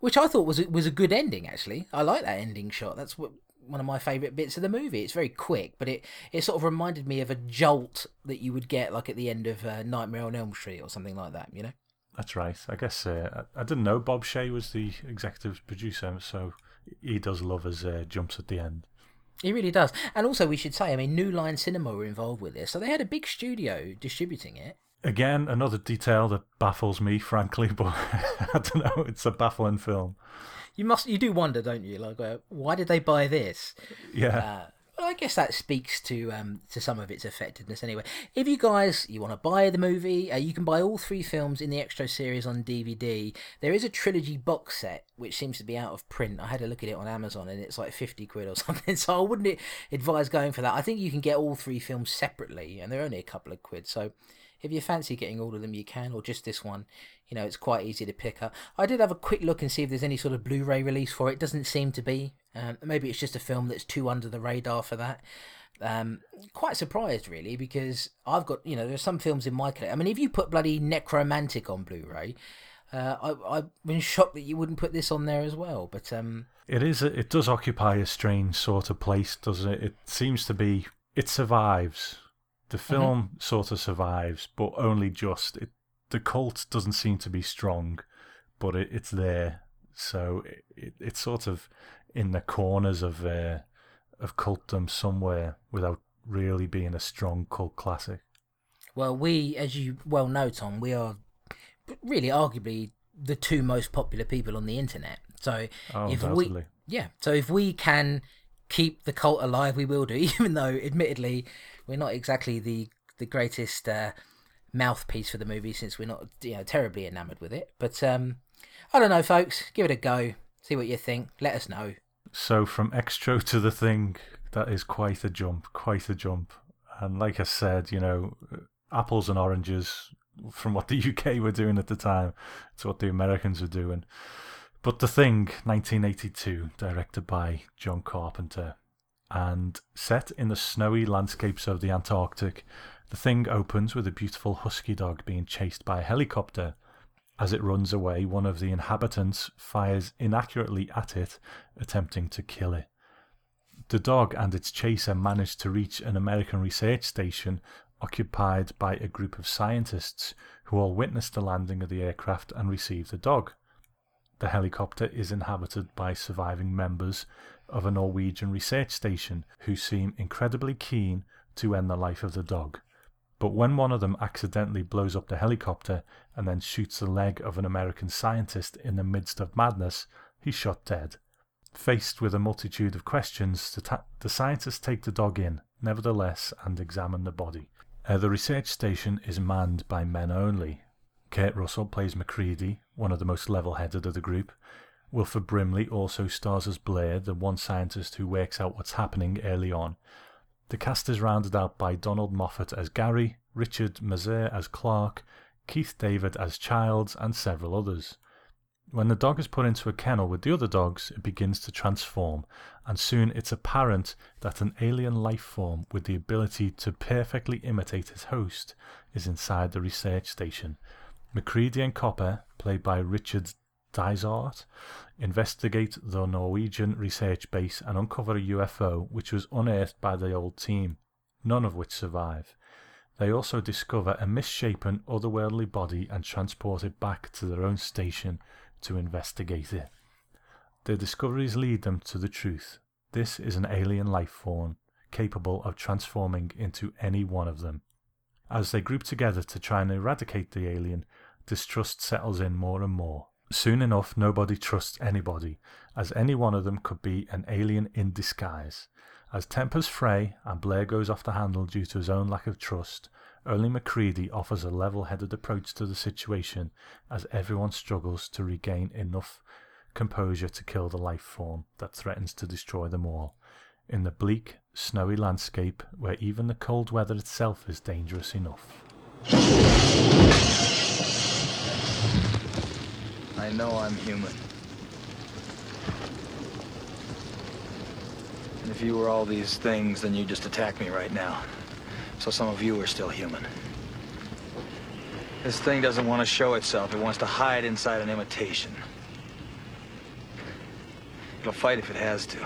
which I thought was a, was a good ending. Actually, I like that ending shot. That's what one of my favourite bits of the movie. It's very quick, but it, it sort of reminded me of a jolt that you would get like at the end of uh, Nightmare on Elm Street or something like that. You know. That's right. I guess uh, I, I didn't know Bob Shaye was the executive producer, so he does love his uh, jumps at the end. He really does. And also, we should say, I mean, New Line Cinema were involved with this, so they had a big studio distributing it. Again, another detail that baffles me, frankly, but I don't know. It's a baffling film. You must, you do wonder, don't you? Like, uh, why did they buy this? Yeah. Uh, well, I guess that speaks to um, to some of its effectiveness anyway. If you guys you want to buy the movie, uh, you can buy all three films in the Xtro series on DVD. There is a trilogy box set which seems to be out of print. I had a look at it on Amazon and it's like fifty quid or something. So I wouldn't advise going for that. I think you can get all three films separately, and they're only a couple of quid. So if you fancy getting all of them, you can, or just this one. You know, it's quite easy to pick up. I did have a quick look and see if there's any sort of Blu-ray release for it. Doesn't seem to be. Um, maybe it's just a film that's too under the radar for that. Um, quite surprised really because I've got you know there's some films in my collection. I mean, if you put bloody Nekromantik on Blu-ray, uh, I, I've been shocked that you wouldn't put this on there as well. But um, it is it does occupy a strange sort of place, doesn't it? It seems to be it survives. The Mm-hmm. film sort of survives, but only just. It, the cult doesn't seem to be strong, but it, it's there. So it, it, it's sort of in the corners of uh, of cultdom somewhere without really being a strong cult classic. Well, we, as you well know, Tom, we are really arguably the two most popular people on the internet. So Oh, if we, yeah, so if we can keep the cult alive, we will do. Even though, admittedly, we're not exactly the the greatest uh, mouthpiece for the movie, since we're not you know terribly enamored with it. But um, I don't know, folks. Give it a go. See what you think. Let us know. So from Xtro to the thing, that is quite a jump, quite a jump. And like I said, you know, apples and oranges from what the UK were doing at the time to what the Americans were doing. But the thing, 1982, directed by John Carpenter, and set in the snowy landscapes of the Antarctic, the thing opens with a beautiful husky dog being chased by a helicopter. As it runs away, one of the inhabitants fires inaccurately at it, attempting to kill it. The dog and its chaser manage to reach an American research station occupied by a group of scientists who all witness the landing of the aircraft and receive the dog. The helicopter is inhabited by surviving members of a Norwegian research station who seem incredibly keen to end the life of the dog. But when one of them accidentally blows up the helicopter and then shoots the leg of an American scientist in the midst of madness, he's shot dead. Faced with a multitude of questions, the, ta- the scientists take the dog in, nevertheless, and examine the body. Uh, the research station is manned by men only. Kurt Russell plays Macready, one of the most level headed of the group. Wilford Brimley also stars as Blair, the one scientist who works out what's happening early on. The cast is rounded out by Donald Moffat as Gary, Richard Masur as Clark, Keith David as Childs, and several others. When the dog is put into a kennel with the other dogs, it begins to transform, and soon it's apparent that an alien life form with the ability to perfectly imitate its host is inside the research station. Macready and Copper, played by Richard Dysart, investigate the Norwegian research base and uncover a UFO which was unearthed by the old team, none of which survive. They also discover a misshapen otherworldly body and transport it back to their own station to investigate it. Their discoveries lead them to the truth. This is an alien life form capable of transforming into any one of them. As they group together to try and eradicate the alien, distrust settles in more and more. Soon enough, nobody trusts anybody, as any one of them could be an alien in disguise. As tempers fray and Blair goes off the handle due to his own lack of trust, only Macready offers a level headed approach to the situation as everyone struggles to regain enough composure to kill the life form that threatens to destroy them all. In the bleak, snowy landscape where even the cold weather itself is dangerous enough. I know I'm human. And if you were all these things, then you'd just attack me right now. So some of you are still human. This thing doesn't want to show itself. It wants to hide inside an imitation. It'll fight if it has to.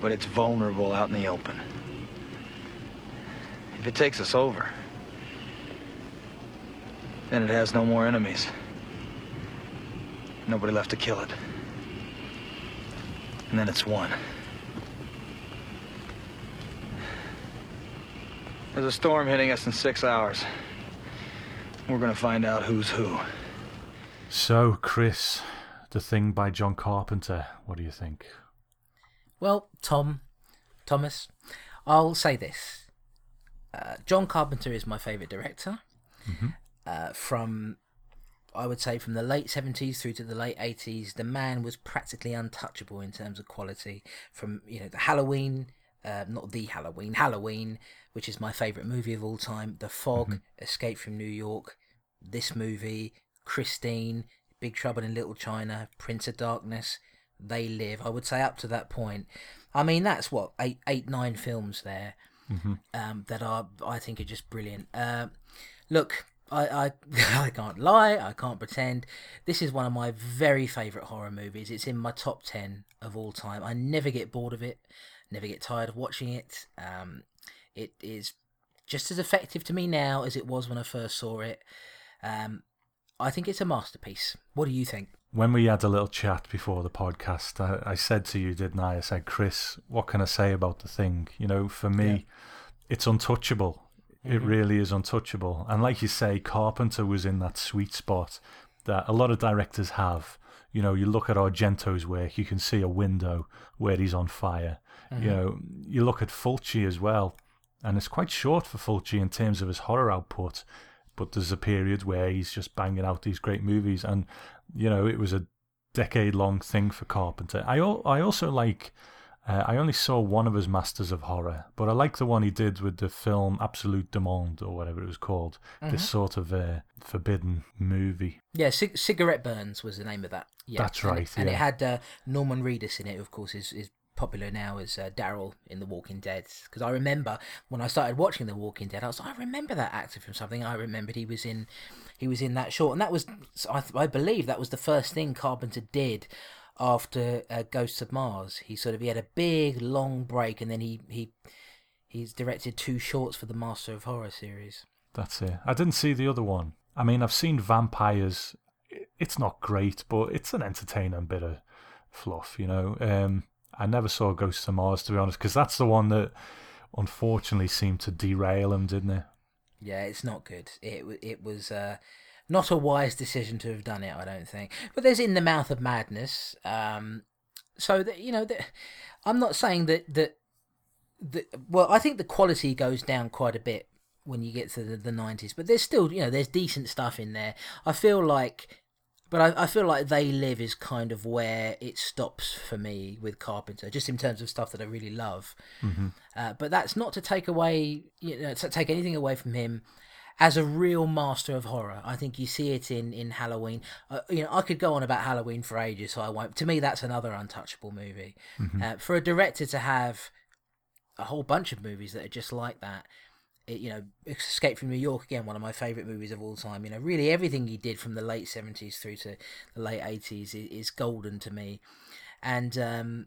But it's vulnerable out in the open. If it takes us over, then it has no more enemies. Nobody left to kill it. And then it's won. There's a storm hitting us in six hours. We're gonna find out who's who. So, Chris, The Thing by John Carpenter, what do you think? Well, Tom, Thomas, I'll say this. Uh, John Carpenter is my favourite director. Uh, from, I would say, from the late 70s through to the late 80s, the man was practically untouchable in terms of quality. From, you know, the Halloween, uh, not the Halloween, Halloween, which is my favourite movie of all time, The Fog, Escape from New York, this movie, Christine, Big Trouble in Little China, Prince of Darkness, They Live. I would say up to that point. I mean, that's what eight, eight, nine films there um, that are I think are just brilliant. Uh, look, I, I I can't lie, I can't pretend. This is one of my very favourite horror movies. It's in my top ten of all time. I never get bored of it, never get tired of watching it. Um, it is just as effective to me now as it was when I first saw it. Um, I think it's a masterpiece. What do you think? When we had a little chat before the podcast, I, I said to you, didn't I? I said, Chris, what can I say about the thing? You know, for me, it's untouchable. It mm-hmm. really is untouchable. And like you say, Carpenter was in that sweet spot that a lot of directors have. You know, you look at Argento's work, you can see a window where he's on fire. You mm-hmm. know, you look at Fulci as well, and it's quite short for Fulci in terms of his horror output. But there's a period where he's just banging out these great movies, and you know, it was a decade long thing for Carpenter. I I also like. Uh, I only saw one of his masters of horror, but I like the one he did with the film Absolute Demande or whatever it was called. This sort of uh, forbidden movie. Yeah, Cig- Cigarette Burns was the name of that. Yeah, That's and it- right, And it had uh, Norman Reedus in it, of course, is, is popular now as uh, Daryl in The Walking Dead. Because I remember when I started watching The Walking Dead, I was like, I remember that actor from something. I remembered he was in he was in that short, and that was I, I believe that was the first thing Carpenter did after uh, Ghosts of Mars. He sort of he had a big long break, and then he he he's directed two shorts for the Master of Horror series. That's it. I didn't see the other one. I mean, I've seen Vampires. It's not great, but it's an entertaining bit of fluff, you know. Um, I never saw Ghosts of Mars, to be honest, because that's the one that unfortunately seemed to derail him, didn't it? Yeah, it's not good. It it was uh, not a wise decision to have done it. I don't think. But there's in the mouth of madness. Um, so that you know that I'm not saying that that that well, I think the quality goes down quite a bit when you get to the, the 90s, but there's still you know there's decent stuff in there. I feel like. But I, I feel like They Live is kind of where it stops for me with Carpenter, just in terms of stuff that I really love. Uh, but that's not to take away, you know, to take anything away from him as a real master of horror. I think you see it in in Halloween. Uh, you know, I could go on about Halloween for ages, so I won't. To me, that's another untouchable movie. Uh, for a director to have a whole bunch of movies that are just like that. It, you know, Escape from New York again, one of my favorite movies of all time. You know, really everything he did from the late seventies through to the late eighties is, is golden to me. And um,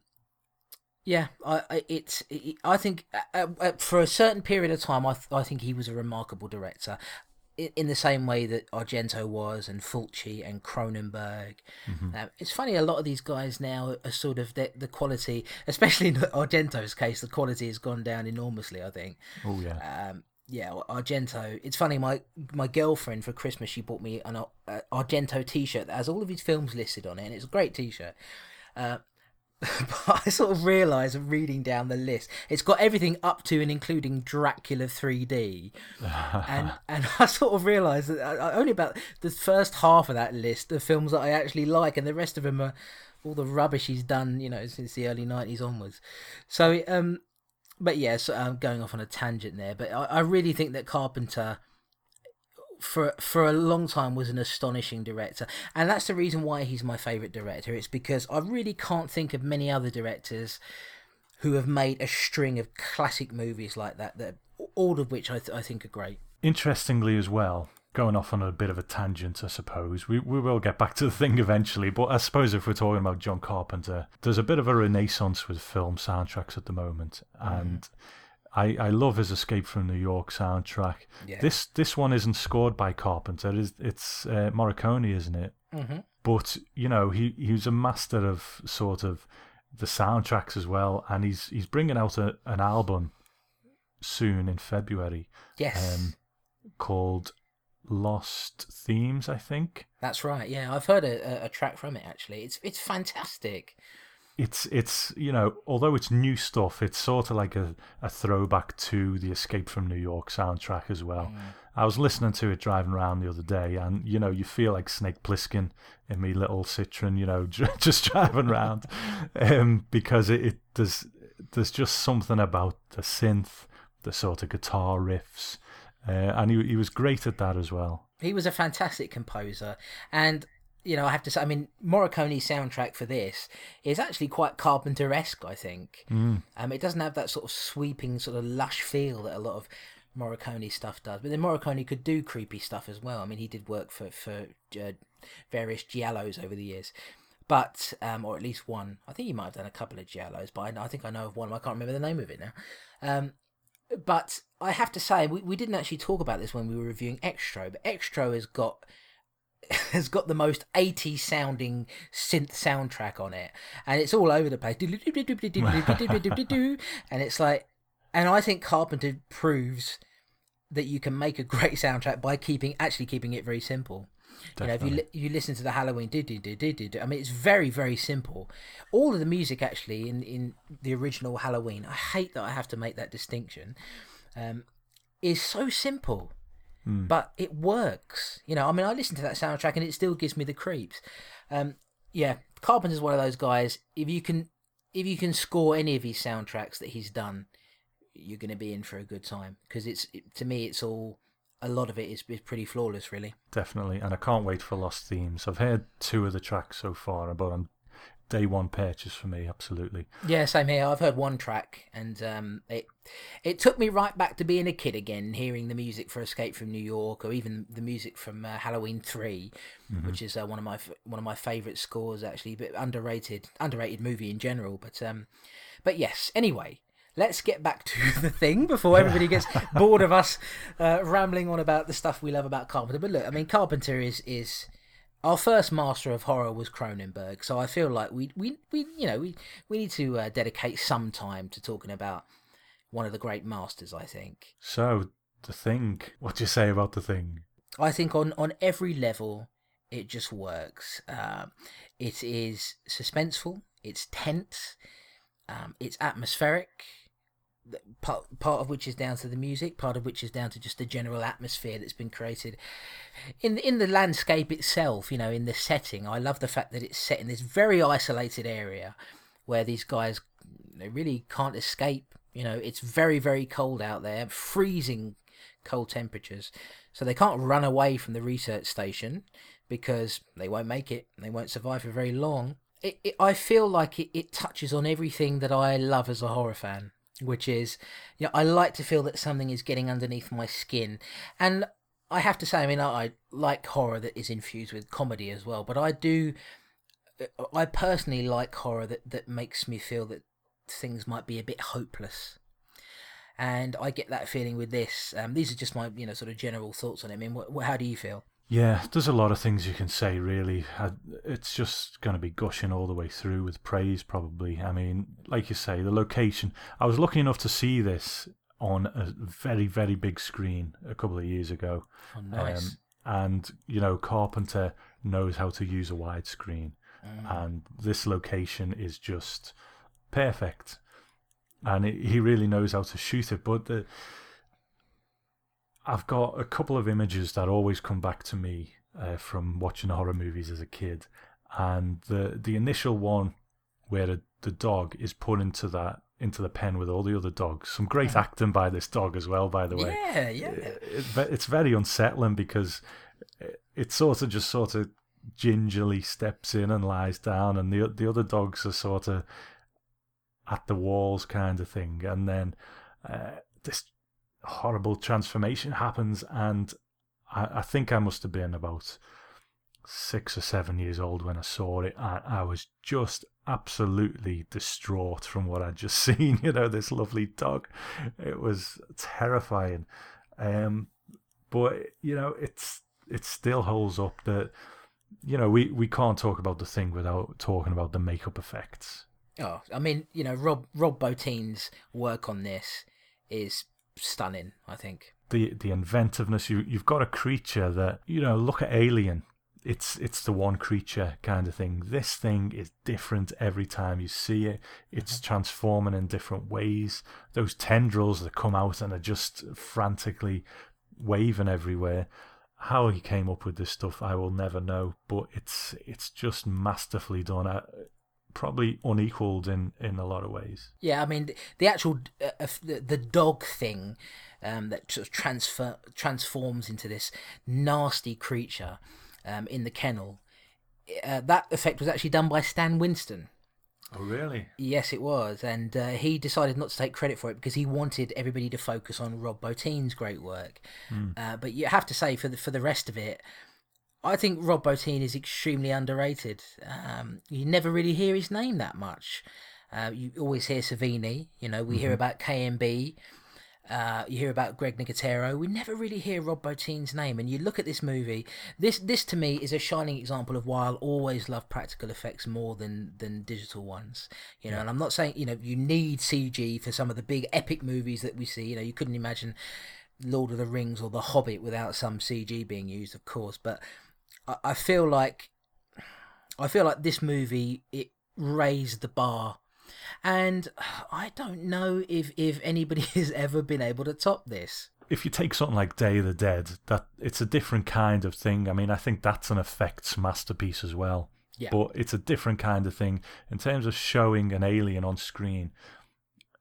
yeah, I, I it's it, I think uh, uh, for a certain period of time, I th- I think he was a remarkable director. In, in the same way that Argento was, and Fulci and Cronenberg, Um, it's funny. A lot of these guys now are sort of the, the quality, especially in Argento's case, the quality has gone down enormously. I think. Oh, yeah. Um, yeah, Argento. It's funny. My my girlfriend for Christmas she bought me an uh, Argento T-shirt that has all of his films listed on it, and it's a great T-shirt. Uh, but I sort of realised reading down the list, it's got everything up to and including Dracula 3D, and and I sort of realised that I, I- only about the first half of that list are films that I actually like, and the rest of them are all the rubbish he's done, you know, since the early 90s onwards. So um, but yes, I'm going off on a tangent there. But I, I really think that Carpenter, for for a long time, was an astonishing director, and that's the reason why he's my favorite director. It's because I really can't think of many other directors who have made a string of classic movies like that. That all of which I, th- I think are great. Interestingly, as well, going off on a bit of a tangent, I suppose. We we will get back to the thing eventually, but I suppose if we're talking about John Carpenter, there's a bit of a renaissance with film soundtracks at the moment, and mm. I, I love his Escape from New York soundtrack. Yeah. This this one isn't scored by Carpenter. It's, it's uh, Morricone, isn't it? Mm-hmm. But you know, he he was a master of sort of the soundtracks as well, and he's he's bringing out a, an album soon in February Yes, um, called Lost Themes, I think. that's right. Yeah, I've heard a, a, a track from it actually. It's it's fantastic. It's it's you know although it's new stuff, it's sort of like a, a throwback to the Escape from New York soundtrack as well. I was listening to it driving around the other day, and you know you feel like Snake Plissken in me little Citroen, you know, just driving around, um, because it, it there's there's just something about the synth, the sort of guitar riffs, uh, and he he was great at that as well. He was a fantastic composer, and you know I have to say, I mean, Morricone's soundtrack for this is actually quite Carpenter-esque. I think um, it doesn't have that sort of sweeping, sort of lush feel that a lot of Morricone stuff does. But then Morricone could do creepy stuff as well. I mean, he did work for for uh, various giallos over the years. But, um, or at least one. I think he might have done a couple of giallos, but I, I think I know of one. I can't remember the name of it now. Um, but I have to say, we, we didn't actually talk about this when we were reviewing Xtro, but Xtro has got has got the most 80s sounding synth soundtrack on it, and it's all over the place. and it's like, and I think Carpenter proves that you can make a great soundtrack by keeping actually keeping it very simple. You know, if you li- you listen to the Halloween, do do do do do. I mean, it's very very simple. All of the music actually in in the original Halloween. I hate that I have to make that distinction. Um, is so simple, but it works. You know, I mean, I listen to that soundtrack and it still gives me the creeps. Um, yeah, Carpenter's one of those guys. If you can, if you can score any of his soundtracks that he's done, you're going to be in for a good time because it's it, to me, it's all a lot of it is, is pretty flawless, really. Definitely, and I can't wait for Lost Themes. I've heard two of the tracks so far, but on day one purchase for me, absolutely. Yeah, same here. I've heard one track, and um, it it took me right back to being a kid again, hearing the music for Escape from New York, or even the music from uh, Halloween 3 which is uh, one of my one of my favourite scores actually, but underrated underrated movie in general. But um, but yes. Anyway, let's get back to the thing before everybody gets bored of us uh, rambling on about the stuff we love about Carpenter. But look, I mean, Carpenter is is our first master of horror was Cronenberg, so I feel like we we, we you know we we need to uh, dedicate some time to talking about one of the great masters. I think. So, the thing, what do you say about the thing? I think on on every level, it just works. Um, it is suspenseful. It's tense. Um, it's atmospheric. Part part of which is down to the music. Part of which is down to just the general atmosphere that's been created in in the landscape itself. You know, in the setting. I love the fact that it's set in this very isolated area where these guys they really can't escape. You know, it's very very cold out there, freezing cold temperatures. So they can't run away from the research station because they won't make it. They won't survive for very long. It, it, I feel like it, it touches on everything that I love as a horror fan, which is, you know, I like to feel that something is getting underneath my skin. And I have to say, I mean, I, I like horror that is infused with comedy as well, but I do, I personally like horror that, that makes me feel that things might be a bit hopeless and I get that feeling with this. Um, these are just my you know sort of general thoughts on it. I mean, wh- how do you feel? Yeah, there's a lot of things you can say, really. It's just going to be gushing all the way through with praise, probably. I mean, like you say, the location. I was lucky enough to see this on a very, very big screen a couple of years ago. Oh, nice. Um, and, you know, Carpenter knows how to use a wide widescreen. And this location is just perfect. And it, he really knows how to shoot it. But the, I've got a couple of images that always come back to me uh, from watching horror movies as a kid. And the, the initial one where the, the dog is put into that into the pen with all the other dogs. Some great acting by this dog as well, by the way yeah, yeah. it, ve- it's very unsettling because it- it sort of just sort of gingerly steps in and lies down, and the the other dogs are sort of at the walls, kind of thing, and then uh, this horrible transformation happens, and I, I think I must have been about six or seven years old when I saw it. I, I was just absolutely distraught from what I'd just seen. You know, this lovely dog. It was terrifying. Um, but you know, it's it still holds up. That you know, we we can't talk about the thing without talking about the makeup effects. Oh, I mean, you know, Rob Rob Bottin's work on this is stunning. I think the the inventiveness. You you've got a creature that you know. Look at Alien it's it's the one creature kind of thing. This thing is different every time you see it. It's mm-hmm. transforming in different ways. Those tendrils that come out and are just frantically waving everywhere. How he came up with this stuff, I will never know. But it's it's just masterfully done. Uh, probably unequaled in in a lot of ways. Yeah, I mean the, the actual uh, uh, the, the dog thing um, that sort of transfer transforms into this nasty creature um, in the kennel. Uh, that effect was actually done by Stan Winston. Oh, really? Yes, it was. And uh, he decided not to take credit for it because he wanted everybody to focus on Rob Bottin's great work. Mm. Uh, but you have to say, for the, for the rest of it, I think Rob Bottin is extremely underrated. Um, you never really hear his name that much. Uh, you always hear Savini. You know, we mm-hmm. hear about KNB. Uh, you hear about Greg Nicotero. We never really hear Rob Bottin's name. And you look at this movie. This, this to me, is a shining example of why I'll always love practical effects more than than digital ones. You know, yeah. and I'm not saying you know you need CG for some of the big epic movies that we see. You know, you couldn't imagine Lord of the Rings or The Hobbit without some CG being used, of course. But I, I feel like I feel like this movie it raised the bar and I don't know if if anybody has ever been able to top this. If you take something like Day of the Dead, that it's a different kind of thing. I mean, I think that's an effects masterpiece as well. Yeah. But it's a different kind of thing in terms of showing an alien on screen,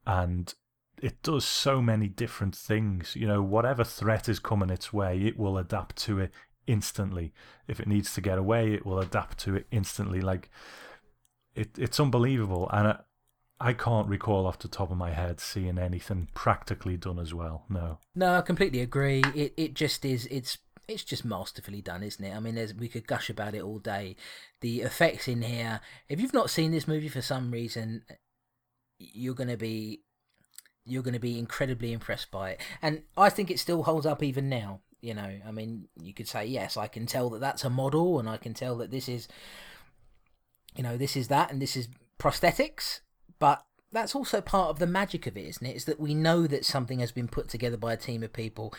and it does so many different things. You know, whatever threat is coming its way, it will adapt to it instantly. If it needs to get away, it will adapt to it instantly. Like it, it's unbelievable, and I can't recall off the top of my head seeing anything practically done as well. No. No, I completely agree. It it just is. It's it's just masterfully done, isn't it? I mean, we could gush about it all day. The effects in here. If you've not seen this movie for some reason, you're gonna be you're gonna be incredibly impressed by it, and I think it still holds up even now. You know, I mean, you could say yes, I can tell that that's a model, and I can tell that this is, you know, this is that, and this is prosthetics but that's also part of the magic of it, isn't it? Is that we know that something has been put together by a team of people,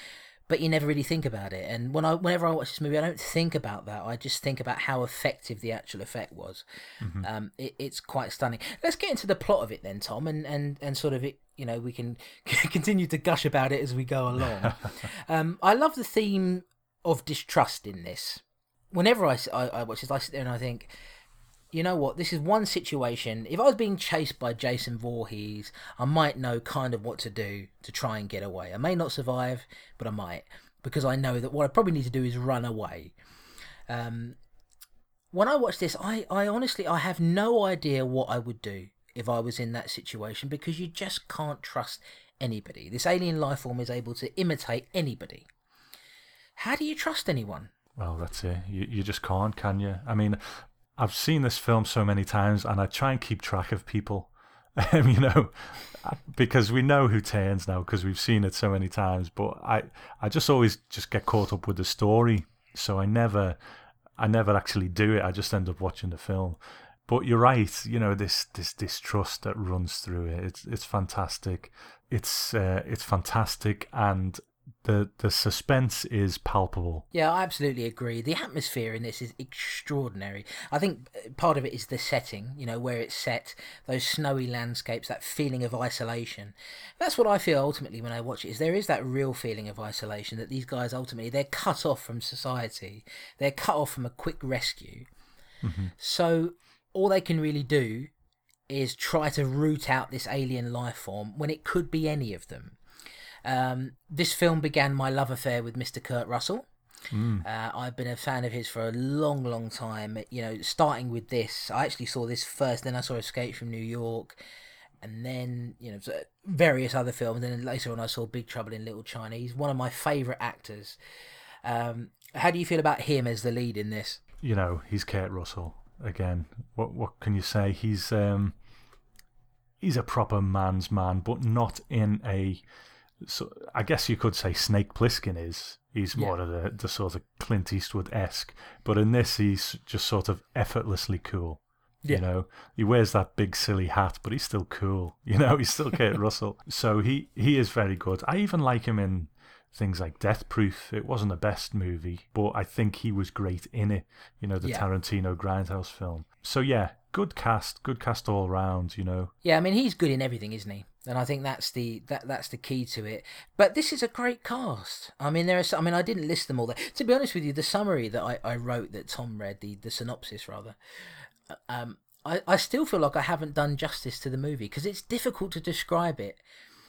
but you never really think about it. And when I, whenever I watch this movie, I don't think about that. I just think about how effective the actual effect was. Mm-hmm. Um, it, it's quite stunning. Let's get into the plot of it then, Tom, and and and sort of it. You know, we can continue to gush about it as we go along. um, I love the theme of distrust in this. Whenever I, I, I watch this, I sit there and I think you know what, this is one situation. If I was being chased by Jason Voorhees, I might know kind of what to do to try and get away. I may not survive, but I might because I know that what I probably need to do is run away. Um, when I watch this, I, I honestly I have no idea what I would do if I was in that situation because you just can't trust anybody. This alien life form is able to imitate anybody. How do you trust anyone? Well, that's it. You you just can't, can you? I mean, I've seen this film so many times, and I try and keep track of people. Um, you know, because we know who turns now because we've seen it so many times. But I, I just always just get caught up with the story, so I never, I never actually do it. I just end up watching the film. But you're right. You know this this distrust that runs through it. It's it's fantastic. It's uh, it's fantastic, and the the suspense is palpable. Yeah, I absolutely agree. The atmosphere in this is extraordinary. I think part of it is the setting, you know, where it's set, those snowy landscapes, that feeling of isolation. That's what I feel ultimately when I watch it. Is there is that real feeling of isolation that these guys ultimately they're cut off from society, they're cut off from a quick rescue. Mm-hmm. So all they can really do is try to root out this alien life form when it could be any of them. Um, this film began my love affair with Mr. Kurt Russell. Mm. Uh, I've been a fan of his for a long, long time. You know, starting with this, I actually saw this first, then I saw Escape from New York, and then you know various other films. And then later on, I saw Big Trouble in Little China. He's one of my favourite actors. Um, how do you feel about him as the lead in this? You know, he's Kurt Russell again. What what can you say? He's um, he's a proper man's man, but not in a. So I guess you could say Snake Plissken is. He's more of the, the sort of Clint Eastwood esque, but in this he's just sort of effortlessly cool. Yeah. You know, he wears that big silly hat, but he's still cool. You know, he's still Kurt Russell. So he he is very good. I even like him in things like Death Proof. It wasn't the best movie, but I think he was great in it. You know, the Yeah. Tarantino Grindhouse film. So yeah, good cast, good cast all round. You know, Yeah, I mean he's good in everything, isn't he? And I think that's the that that's the key to it. But this is a great cast. I mean, there are. some- I mean, I didn't list them all. There. To be honest with you, the summary that I, I wrote that Tom read, the the synopsis rather, um, I I still feel like I haven't done justice to the movie because it's difficult to describe it.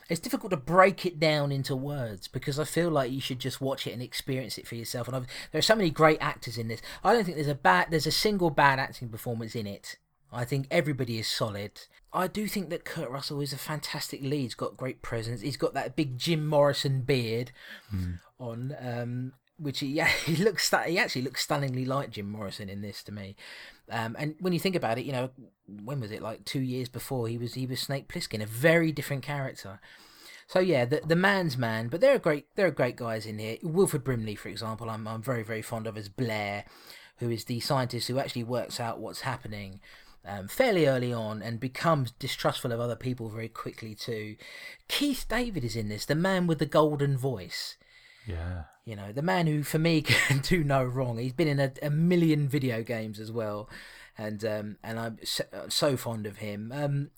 It's difficult to break it down into words because I feel like you should just watch it and experience it for yourself. And I've, there are so many great actors in this. I don't think there's a bad, there's a single bad acting performance in it. I think everybody is solid. I do think that Kurt Russell is a fantastic lead. He's got great presence. He's got that big Jim Morrison beard on, um, which he yeah he looks he actually looks stunningly like Jim Morrison in this to me. Um, and when you think about it, you know, when was it? Like two years before he was he was Snake Plissken, a very different character. So yeah, the the man's man, but there are great there are great guys in here. Wilford Brimley, for example, I'm I'm very very fond of as Blair, who is the scientist who actually works out what's happening. Um, fairly early on and becomes distrustful of other people very quickly too. Keith David is in this, the man with the golden voice. Yeah. You know, the man who, for me, can do no wrong. He's been in a, a million video games as well, and um, and I'm so, so fond of him. Um,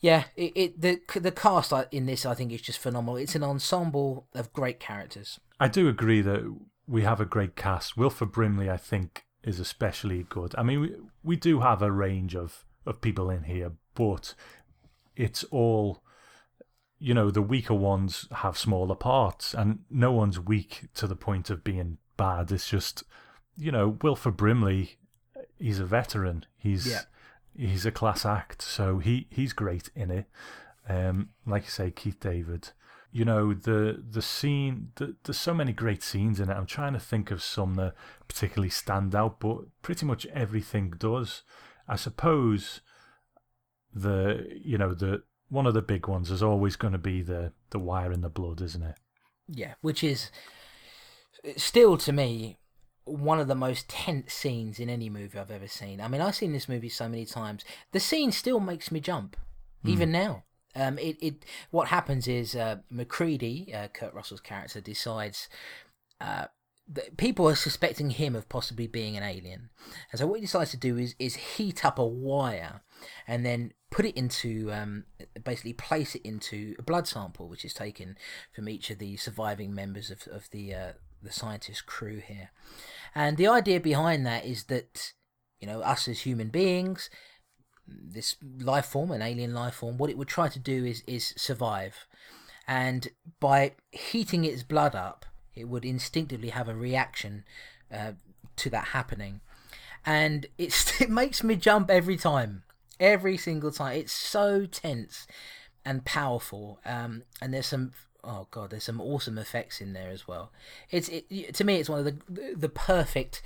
yeah, it, it the the cast in this I think is just phenomenal. It's an ensemble of great characters. I do agree that we have a great cast. Wilford Brimley, I think, is especially good. I mean, we, we do have a range of, of people in here, but it's all, you know, the weaker ones have smaller parts, and no one's weak to the point of being bad. It's just, you know, Wilford Brimley, he's a veteran. He's Yeah. he's a class act, so he, he's great in it. Um, like you say, Keith David. You know the the scene. The, there's so many great scenes in it. I'm trying to think of some that particularly stand out, but pretty much everything does. I suppose the you know the one of the big ones is always going to be the the wire in the blood, isn't it? Yeah, which is still to me one of the most tense scenes in any movie I've ever seen. I mean, I've seen this movie so many times. The scene still makes me jump, even now. Um, it, it what happens is uh, McCready, uh, Kurt Russell's character, decides uh, people are suspecting him of possibly being an alien, and so what he decides to do is is heat up a wire and then put it into um, basically place it into a blood sample, which is taken from each of the surviving members of of the uh, the scientist crew here, and the idea behind that is that you know us as human beings this life form, an alien life form, what it would try to do is is survive, and by heating its blood up, it would instinctively have a reaction uh, to that happening, and it's, it makes me jump every time, every single time. It's so tense and powerful, um, and there's some. Oh god, there's some awesome effects in there as well. It's it, to me, it's one of the the perfect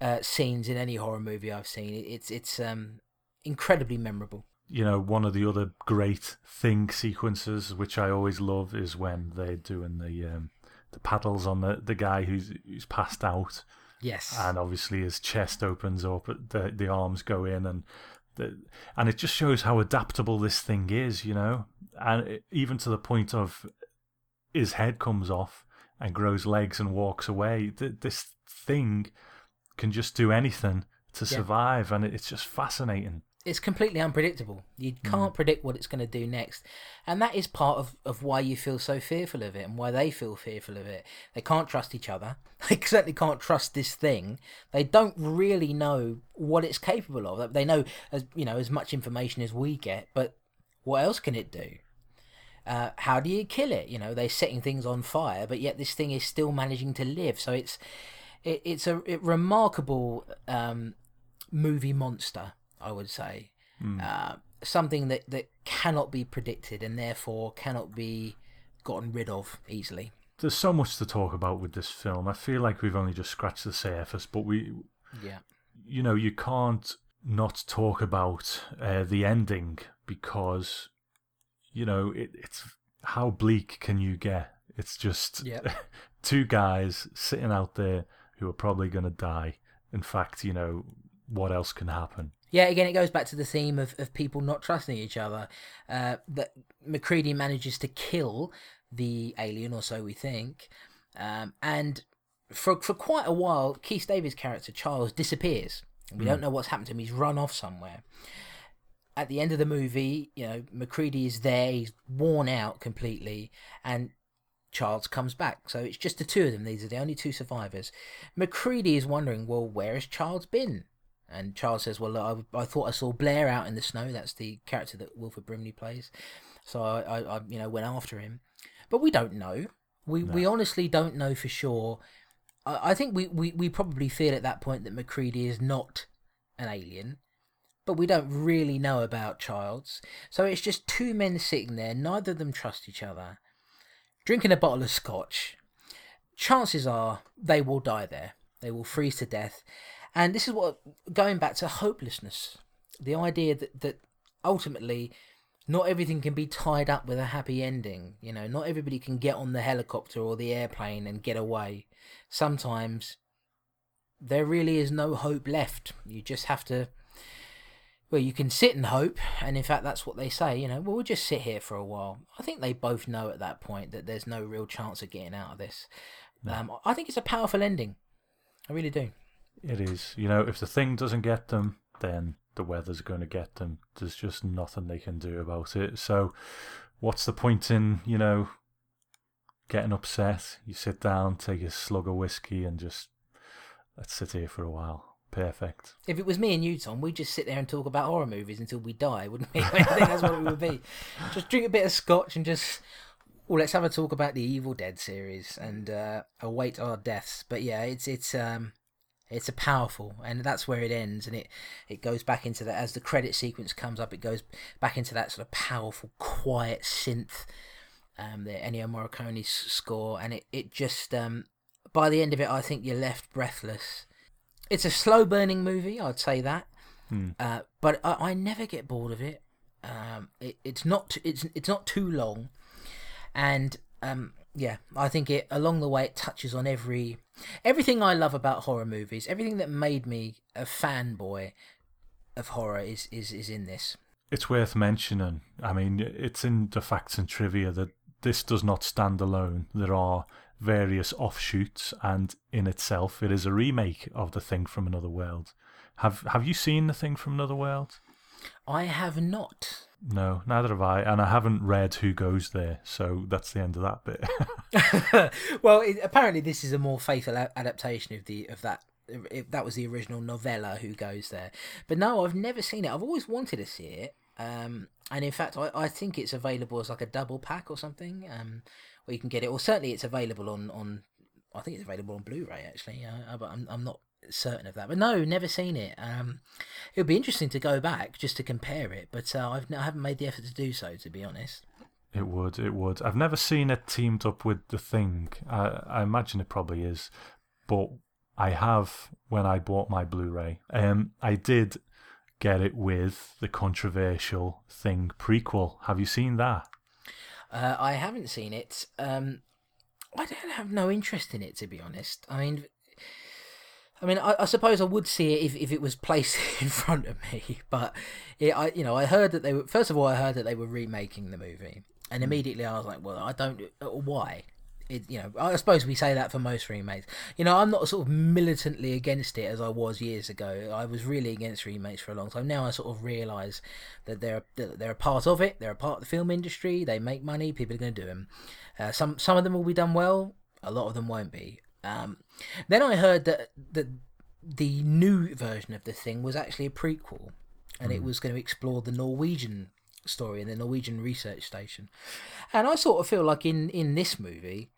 uh, scenes in any horror movie I've seen. It's it's um incredibly memorable. You know, one of the other great thing sequences, which I always love, is when they're doing the um, the paddles on the, the guy who's who's passed out, Yes. and obviously his chest opens up, the the arms go in, and the, and it just shows how adaptable this thing is, you know, and it, even to the point of his head comes off and grows legs and walks away. Th- This thing can just do anything to Yeah. survive, and it- it's just fascinating. It's completely unpredictable. You Hmm. can't predict what it's going to do next. And that is part of, of why you feel so fearful of it and why they feel fearful of it. They can't trust each other. They certainly can't trust this thing. They don't really know what it's capable of. They know as you know as much information as we get, but what else can it do? Uh, how do you kill it? You know, they're setting things on fire, but yet this thing is still managing to live. So it's it, it's a it, remarkable um, movie monster, I would say. Uh, something that, that cannot be predicted and therefore cannot be gotten rid of easily. there's so much to talk about with this film. I feel like we've only just scratched the surface, but we, Yeah. you know, you can't not talk about uh, the ending because, you know, it, it's how bleak can you get? It's just Yep. two guys sitting out there who are probably going to die. In fact, you know, what else can happen? Yeah, again, it goes back to the theme of, of people not trusting each other. Uh, that McCready manages to kill the alien, or so we think, um, and for for quite a while, Keith David's character Charles disappears. We don't know what's happened to him. He's run off somewhere. At the end of the movie, you know, McCready is there. He's worn out completely, and Charles comes back. So it's just the two of them. These are the only two survivors. McCready is wondering, well, where has Charles been? And Charles says, well, look, I, I thought I saw Blair out in the snow. That's the character that Wilford Brimley plays. So I, I, I you know, went after him. But we don't know. We we honestly don't know for sure. I, I think we, we, we probably feel at that point that Macready is not an alien. But we don't really know about Childs. So it's just two men sitting there. Neither of them trust each other. Drinking a bottle of scotch. Chances are they will die there. They will freeze to death. And this is what, going back to hopelessness, the idea that, that ultimately not everything can be tied up with a happy ending. You know, not everybody can get on the helicopter or the airplane and get away. Sometimes there really is no hope left. You just have to. Well, you can sit and hope, and in fact, that's what they say. You know, well, we'll just sit here for a while. I think they both know at that point that there's no real chance of getting out of this. Um, I think it's a powerful ending. I really do. It is. You know, if the thing doesn't get them, then the weather's going to get them. There's just nothing they can do about it. So, what's the point in, you know, getting upset? You sit down, take a slug of whiskey, and just let's sit here for a while. Perfect. If it was me and you, Tom, we'd just sit there and talk about horror movies until we die, wouldn't we? I think that's what it would be. Just drink a bit of scotch and just, well, let's have a talk about the Evil Dead series and uh, await our deaths. But yeah, it's it's um, it's a powerful, and that's where it ends, and it it goes back into that as the credit sequence comes up, it goes back into that sort of powerful, quiet synth, um, the Ennio Morricone score, and it it just um, by the end of it, I think you're left breathless. It's a slow burning movie, I'd say that, uh, but I, I never get bored of it. Um, it it's not it's it's not too long, and um, yeah, I think it along the way it touches on every everything I love about horror movies. Everything that made me a fanboy of horror is is is in this. It's worth mentioning. I mean, it's in the facts and trivia that this does not stand alone. There are various offshoots, and in itself, it is a remake of The Thing from Another World. Have Have you seen The Thing from Another World? I have not. No, neither have I, and I haven't read Who Goes There, so that's the end of that bit. well, it, apparently this is a more faithful a- adaptation of the of that. If that was the original novella, Who Goes There? But no, I've never seen it. I've always wanted to see it, um, and in fact, I, I think it's available as like a double pack or something, um, where you can get it. Or certainly, it's available on on. I think it's available on Blu-ray actually, uh, but I'm I'm not certain of that. But no, never seen it. Um, it would be interesting to go back just to compare it, but uh, I've I haven't made the effort to do so, to be honest. It would, it would. I've never seen it teamed up with the thing. I, I imagine it probably is, but I have when I bought my Blu-ray. Um, I did get it with the controversial thing prequel. Have you seen that? Uh, I haven't seen it. Um, I don't have no interest in it, to be honest. I mean, I mean, I, I suppose I would see it if, if it was placed in front of me. But it, I, you know, I heard that they were. First of all, I heard that they were remaking the movie, and immediately I was like, well, I don't. uh, Why? It, you know, I suppose we say that for most remakes. You know, I'm not sort of militantly against it as I was years ago. I was really against remakes for a long time. Now I sort of realise that they're that they're a part of it. They're a part of the film industry. They make money. People are going to do them. Uh, some some of them will be done well. A lot of them won't be. Um, then I heard that that the new version of the thing was actually a prequel, and it was going to explore the Norwegian story and the Norwegian research station. And I sort of feel like in in this movie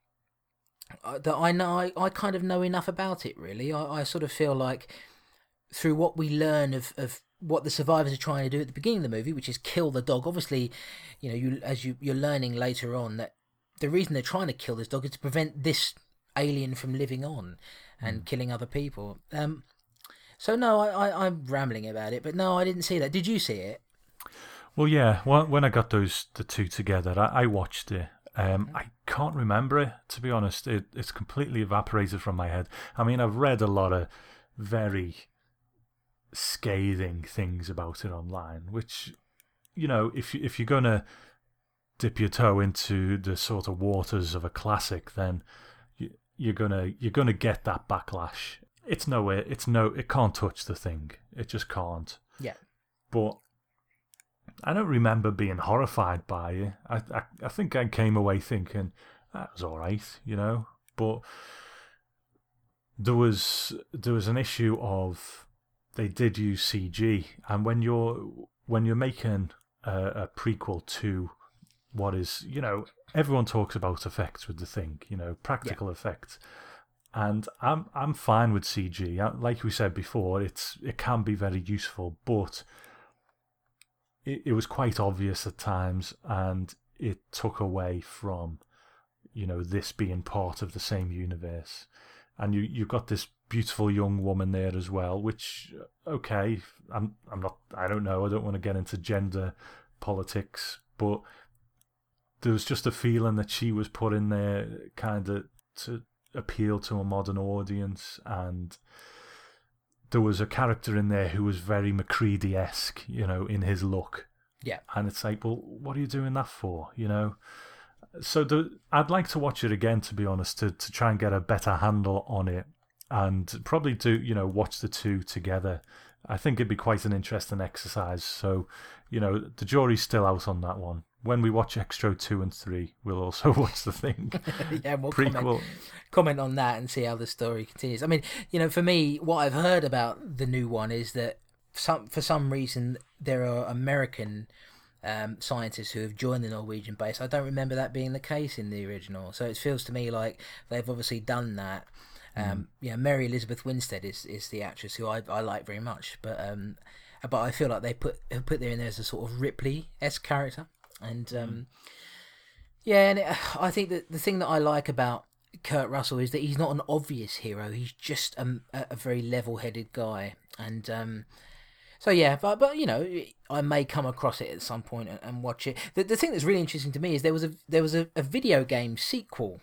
uh, that I know I, I kind of know enough about it. Really, I, I sort of feel like through what we learn of of what the survivors are trying to do at the beginning of the movie, which is kill the dog. Obviously, you know, you as you you're learning later on that the reason they're trying to kill this dog is to prevent this alien from living on and Hmm. killing other people. Um, so no, I, I I'm rambling about it, but no, I didn't see that. Did you see it? Well, yeah. When when I got those the two together, I, I watched it. Um, I can't remember it to be honest. It it's completely evaporated from my head. I mean, I've read a lot of very scathing things about it online, which you know, if you- if you're gonna dip your toe into the sort of waters of a classic, then you're gonna you're gonna get that backlash. It's nowhere. It's no. It can't touch the thing. It just can't. Yeah. But I don't remember being horrified by it. I, I, I think I came away thinking that was all right, you know. But there was there was an issue of they did use CG, and when you're when you're making a, a prequel to what is you know everyone talks about effects with the thing, you know, practical effects. And I'm I'm fine with CG. Uh, Like we said before, it's it can be very useful, but it, it was quite obvious at times and it took away from you know this being part of the same universe and you you've got this beautiful young woman there as well which okay i'm i'm not i don't know i don't want to get into gender politics but there was just a feeling that she was put in there kind of to appeal to a modern audience and there was a character in there who was very Macready esque, you know, in his look. Yeah. And it's like, well, what are you doing that for? You know? So the, I'd like to watch it again, to be honest, to, to try and get a better handle on it and probably do, you know, watch the two together. I think it'd be quite an interesting exercise. So, you know, the jury's still out on that one. When we watch Xtro 2 and 3, we'll also watch the thing. yeah, we'll Prequel. comment, comment on that and see how the story continues. I mean, you know, for me, what I've heard about the new one is that some for some reason there are American um, scientists who have joined the Norwegian base. I don't remember that being the case in the original, so it feels to me like they've obviously done that. Um, Yeah, Mary Elizabeth Winstead is, is the actress who I, I like very much, but um, but I feel like they put put there in there as a sort of Ripley esque character, and um, yeah, and it, I think that the thing that I like about Kurt Russell is that he's not an obvious hero. He's just um, a, a very level-headed guy, and um, so yeah. But but you know, I may come across it at some point and, and watch it. The the thing that's really interesting to me is there was a there was a, a video game sequel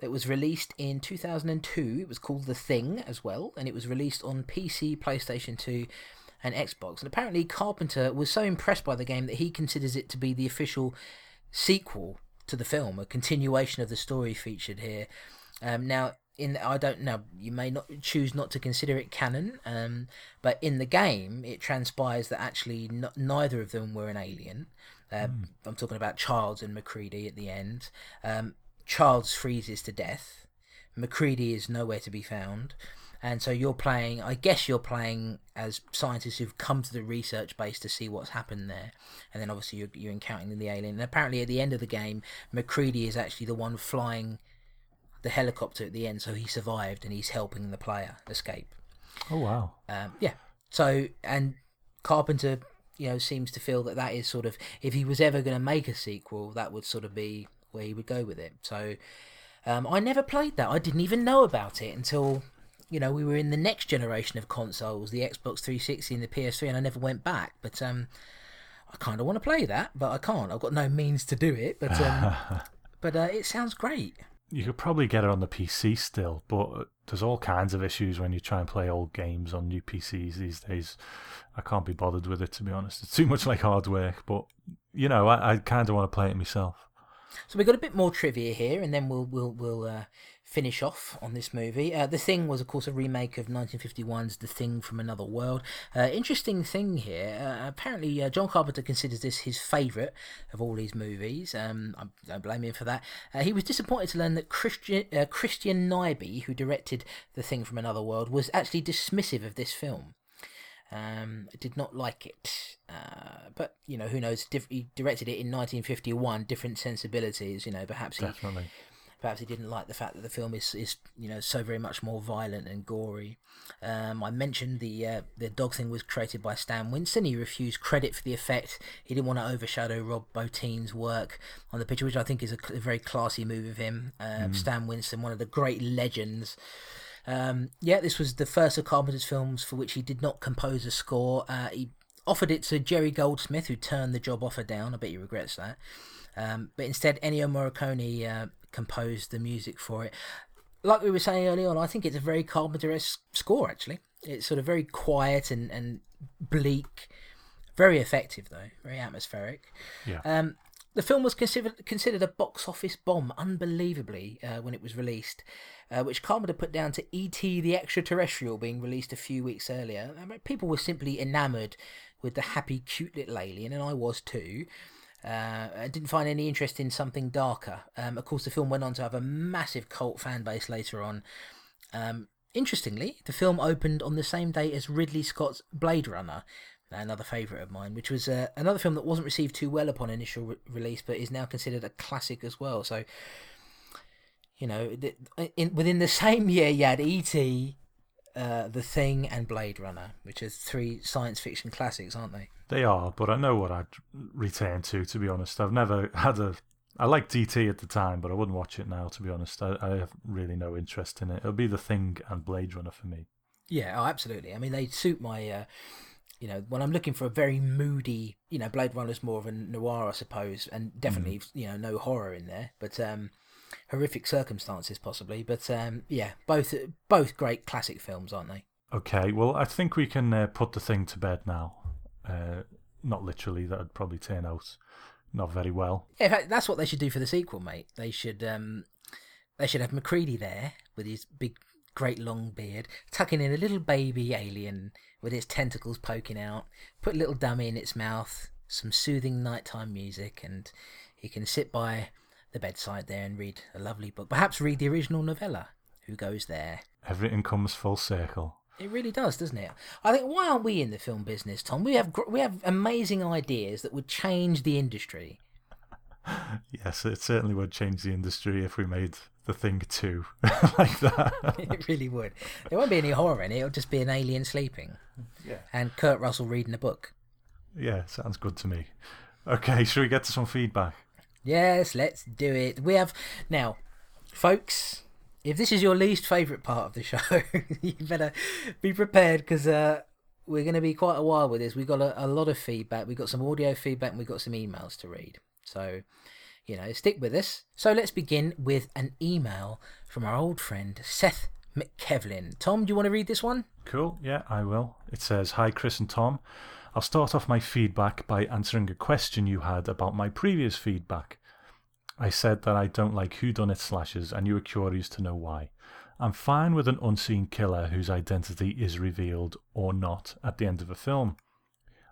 that was released in 2002. It was called The Thing as well, and it was released on PC, PlayStation 2, and Xbox. And apparently, Carpenter was so impressed by the game that he considers it to be the official sequel to the film, a continuation of the story featured here. Um, now, in I don't know, you may not choose not to consider it canon, um, but in the game, it transpires that actually n- neither of them were an alien. Um, I'm talking about Childs and McCready at the end. Um, Childs freezes to death. McCready is nowhere to be found. And so you're playing, I guess you're playing as scientists who've come to the research base to see what's happened there. And then obviously you're, you're encountering the alien. And apparently at the end of the game, McCready is actually the one flying the helicopter at the end. So he survived and he's helping the player escape. Oh, wow. Um, yeah. So, and Carpenter, you know, seems to feel that that is sort of, if he was ever going to make a sequel, that would sort of be where he would go with it. So, um, I never played that. I didn't even know about it until, you know, we were in the next generation of consoles, the Xbox 360 and the PS3, and I never went back. But um, I kind of want to play that, but I can't. I've got no means to do it. But um, but uh, it sounds great. You could probably get it on the PC still, but there's all kinds of issues when you try and play old games on new PCs these days. I can't be bothered with it, to be honest. It's too much like hard work, but, you know, I, I kind of want to play it myself. So we've got a bit more trivia here, and then we'll we'll we'll uh, finish off on this movie. Uh, the Thing was, of course, a remake of 1951's The Thing from Another World. Uh, interesting thing here. Uh, apparently, uh, John Carpenter considers this his favourite of all his movies. Um, I don't blame him for that. Uh, he was disappointed to learn that Christian uh, Christian Nyby, who directed The Thing from Another World, was actually dismissive of this film. Um, did not like it, uh, but you know who knows? He directed it in 1951, different sensibilities. You know, perhaps he. Perhaps he didn't like the fact that the film is, is you know so very much more violent and gory. Um, I mentioned the uh, the dog thing was created by Stan Winston. He refused credit for the effect. He didn't want to overshadow Rob Bottin's work on the picture, which I think is a, a very classy move of him. Uh, Stan Winston, one of the great legends. Um, yeah, this was the first of Carpenter's films for which he did not compose a score. Uh, he offered it to Jerry Goldsmith, who turned the job offer down. I bet he regrets that. Um, but instead, Ennio Morricone uh, composed the music for it. Like we were saying early on, I think it's a very Carpenter-esque score. Actually, it's sort of very quiet and, and bleak, very effective though, very atmospheric. Yeah. Um, the film was considered considered a box office bomb, unbelievably, uh, when it was released, uh, which Carpenter put down to E.T. the Extraterrestrial being released a few weeks earlier. I mean, people were simply enamoured with the happy, cute little alien, and I was too. Uh, I didn't find any interest in something darker. Um, of course, the film went on to have a massive cult fan base later on. Um, interestingly, the film opened on the same day as Ridley Scott's Blade Runner, another favourite of mine, which was uh, another film that wasn't received too well upon initial re- release, but is now considered a classic as well. So, you know, in, within the same year, you had E.T., uh, The Thing, and Blade Runner, which are three science fiction classics, aren't they? They are, but I know what I'd return to. To be honest, I've never had a. I liked E.T. at the time, but I wouldn't watch it now. To be honest, I, I have really no interest in it. It'll be The Thing and Blade Runner for me. Yeah, oh, absolutely. I mean, they suit my, uh, you know, when I'm looking for a very moody, you know, Blade Runner's more of a noir, I suppose, and definitely, you know, no horror in there, but um, horrific circumstances possibly. But um, yeah, both both great classic films, aren't they? Okay, well, I think we can uh, put the thing to bed now. Uh, not literally, that'd probably turn out not very well. Yeah, in fact, that's what they should do for the sequel, mate. They should um, they should have Macready there with his big, great long beard, tucking in a little baby alien with its tentacles poking out. Put a little dummy in its mouth, some soothing nighttime music, and he can sit by the bedside there and read a lovely book. Perhaps read the original novella. Who goes there? Everything comes full circle. It really does, doesn't it? I think why aren't we in the film business, Tom? We have we have amazing ideas that would change the industry. Yes, it certainly would change the industry if we made the thing too like that. it really would. There won't be any horror in it. It'll just be an alien sleeping. Yeah. And Kurt Russell reading a book. yeah, sounds good to me. Okay, should we get to some feedback? Yes, let's do it. We have now, folks. If this is your least favourite part of the show, you better be prepared because uh, we're going to be quite a while with this. We've got a, a lot of feedback. We've got some audio feedback and we've got some emails to read. So, you know, stick with us. So let's begin with an email from our old friend Seth McKevlin. Tom, do you want to read this one? Cool, yeah, I will. It says Hi, Chris and Tom. I'll start off my feedback by answering a question you had about my previous feedback. I said that I don't like whodunit slashers, and you were curious to know why. I'm fine with an unseen killer whose identity is revealed or not at the end of a film.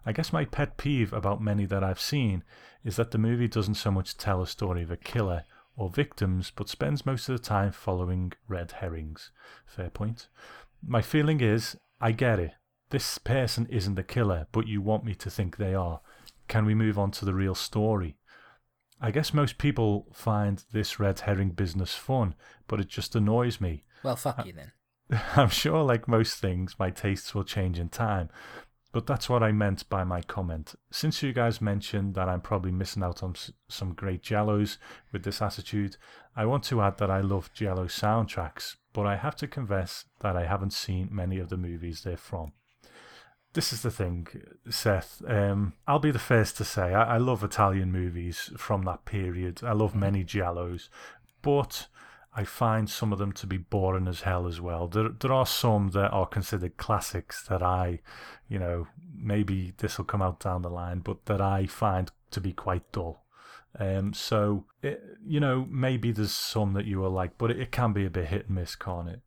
I guess my pet peeve about many that I've seen is that the movie doesn't so much tell a story of a killer or victims, but spends most of the time following red herrings. Fair point. My feeling is, I get it. This person isn't the killer, but you want me to think they are. Can we move on to the real story? I guess most people find this red herring business fun, but it just annoys me. Well, fuck you then. I'm sure, like most things, my tastes will change in time. But that's what I meant by my comment. Since you guys mentioned that I'm probably missing out on s- some great Giallos with this attitude, I want to add that I love Giallo soundtracks, but I have to confess that I haven't seen many of the movies they're from. This is the thing, Seth. Um, I'll be the first to say I, I love Italian movies from that period. I love many Giallos, but I find some of them to be boring as hell as well. There, there are some that are considered classics that I, you know, maybe this will come out down the line, but that I find to be quite dull. Um, so, it, you know, maybe there's some that you will like, but it, it can be a bit hit and miss, can't it?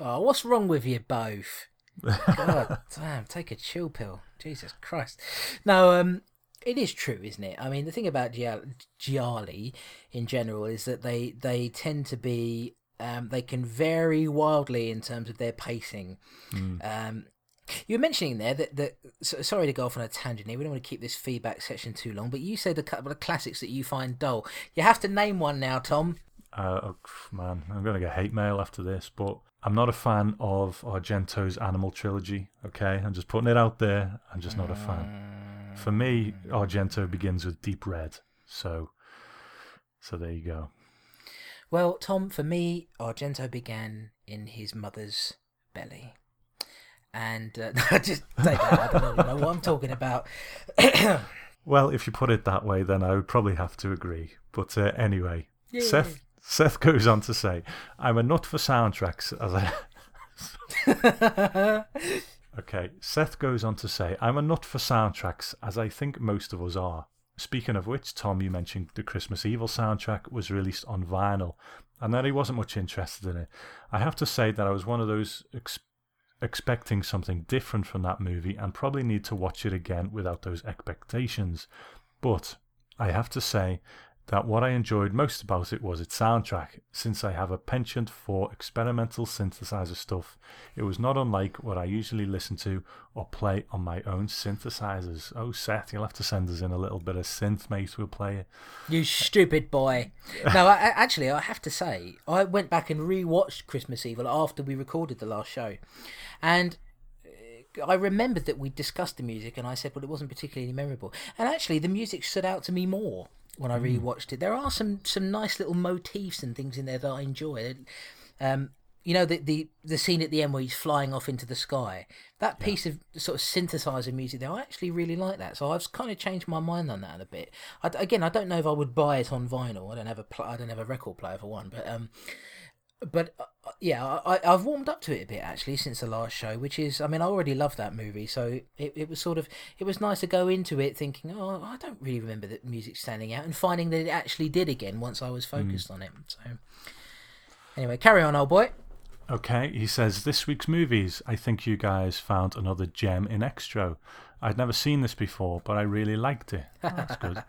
Oh, what's wrong with you both? God damn, take a chill pill. Jesus Christ. No, um, it is true, isn't it? I mean, the thing about Gia- Gialli in general is that they they tend to be um, they can vary wildly in terms of their pacing. Um, you were mentioning there that, that so, sorry to go off on a tangent here. We don't want to keep this feedback section too long, but you said a couple of classics that you find dull. You have to name one now, Tom. Uh, oh, man, I'm going to get hate mail after this, but I'm not a fan of Argento's Animal trilogy. Okay, I'm just putting it out there. I'm just not a fan. For me, Argento begins with Deep Red. So, so there you go. Well, Tom, for me, Argento began in his mother's belly. And uh, just take that. I don't know what I'm talking about. Well, if you put it that way, then I would probably have to agree. But uh, anyway, Yay. Seth Seth goes on to say, "I'm a nut for soundtracks." As I okay, Seth goes on to say, "I'm a nut for soundtracks, as I think most of us are." Speaking of which, Tom, you mentioned the Christmas Evil soundtrack was released on vinyl, and that he wasn't much interested in it. I have to say that I was one of those ex- expecting something different from that movie and probably need to watch it again without those expectations. But I have to say that what I enjoyed most about it was its soundtrack. Since I have a penchant for experimental synthesizer stuff, it was not unlike what I usually listen to or play on my own synthesizers. Oh, Seth, you'll have to send us in a little bit of synth, mate. We'll play it. You stupid boy. No, I, actually, I have to say, I went back and rewatched Christmas Evil after we recorded the last show. And uh, I remembered that we discussed the music, and I said, well, it wasn't particularly memorable. And actually, the music stood out to me more when I rewatched it. There are some, some nice little motifs and things in there that I enjoy. Um, you know the, the the scene at the end where he's flying off into the sky. That piece of sort of synthesizer music there, I actually really like that. So I've kind of changed my mind on that a bit. I, again, I don't know if I would buy it on vinyl. I don't have a pl- I don't have a record player for one, but um, but uh, yeah, I, I've warmed up to it a bit actually since the last show, which is, I mean, I already love that movie, so it, it was sort of, it was nice to go into it thinking, oh, I don't really remember the music standing out, and finding that it actually did again once I was hmm. focused on it. So anyway, carry on, old boy. Okay, he says, This week's movies. I think you guys found another gem in Xtro. I'd never seen this before, but I really liked it. Oh, that's good.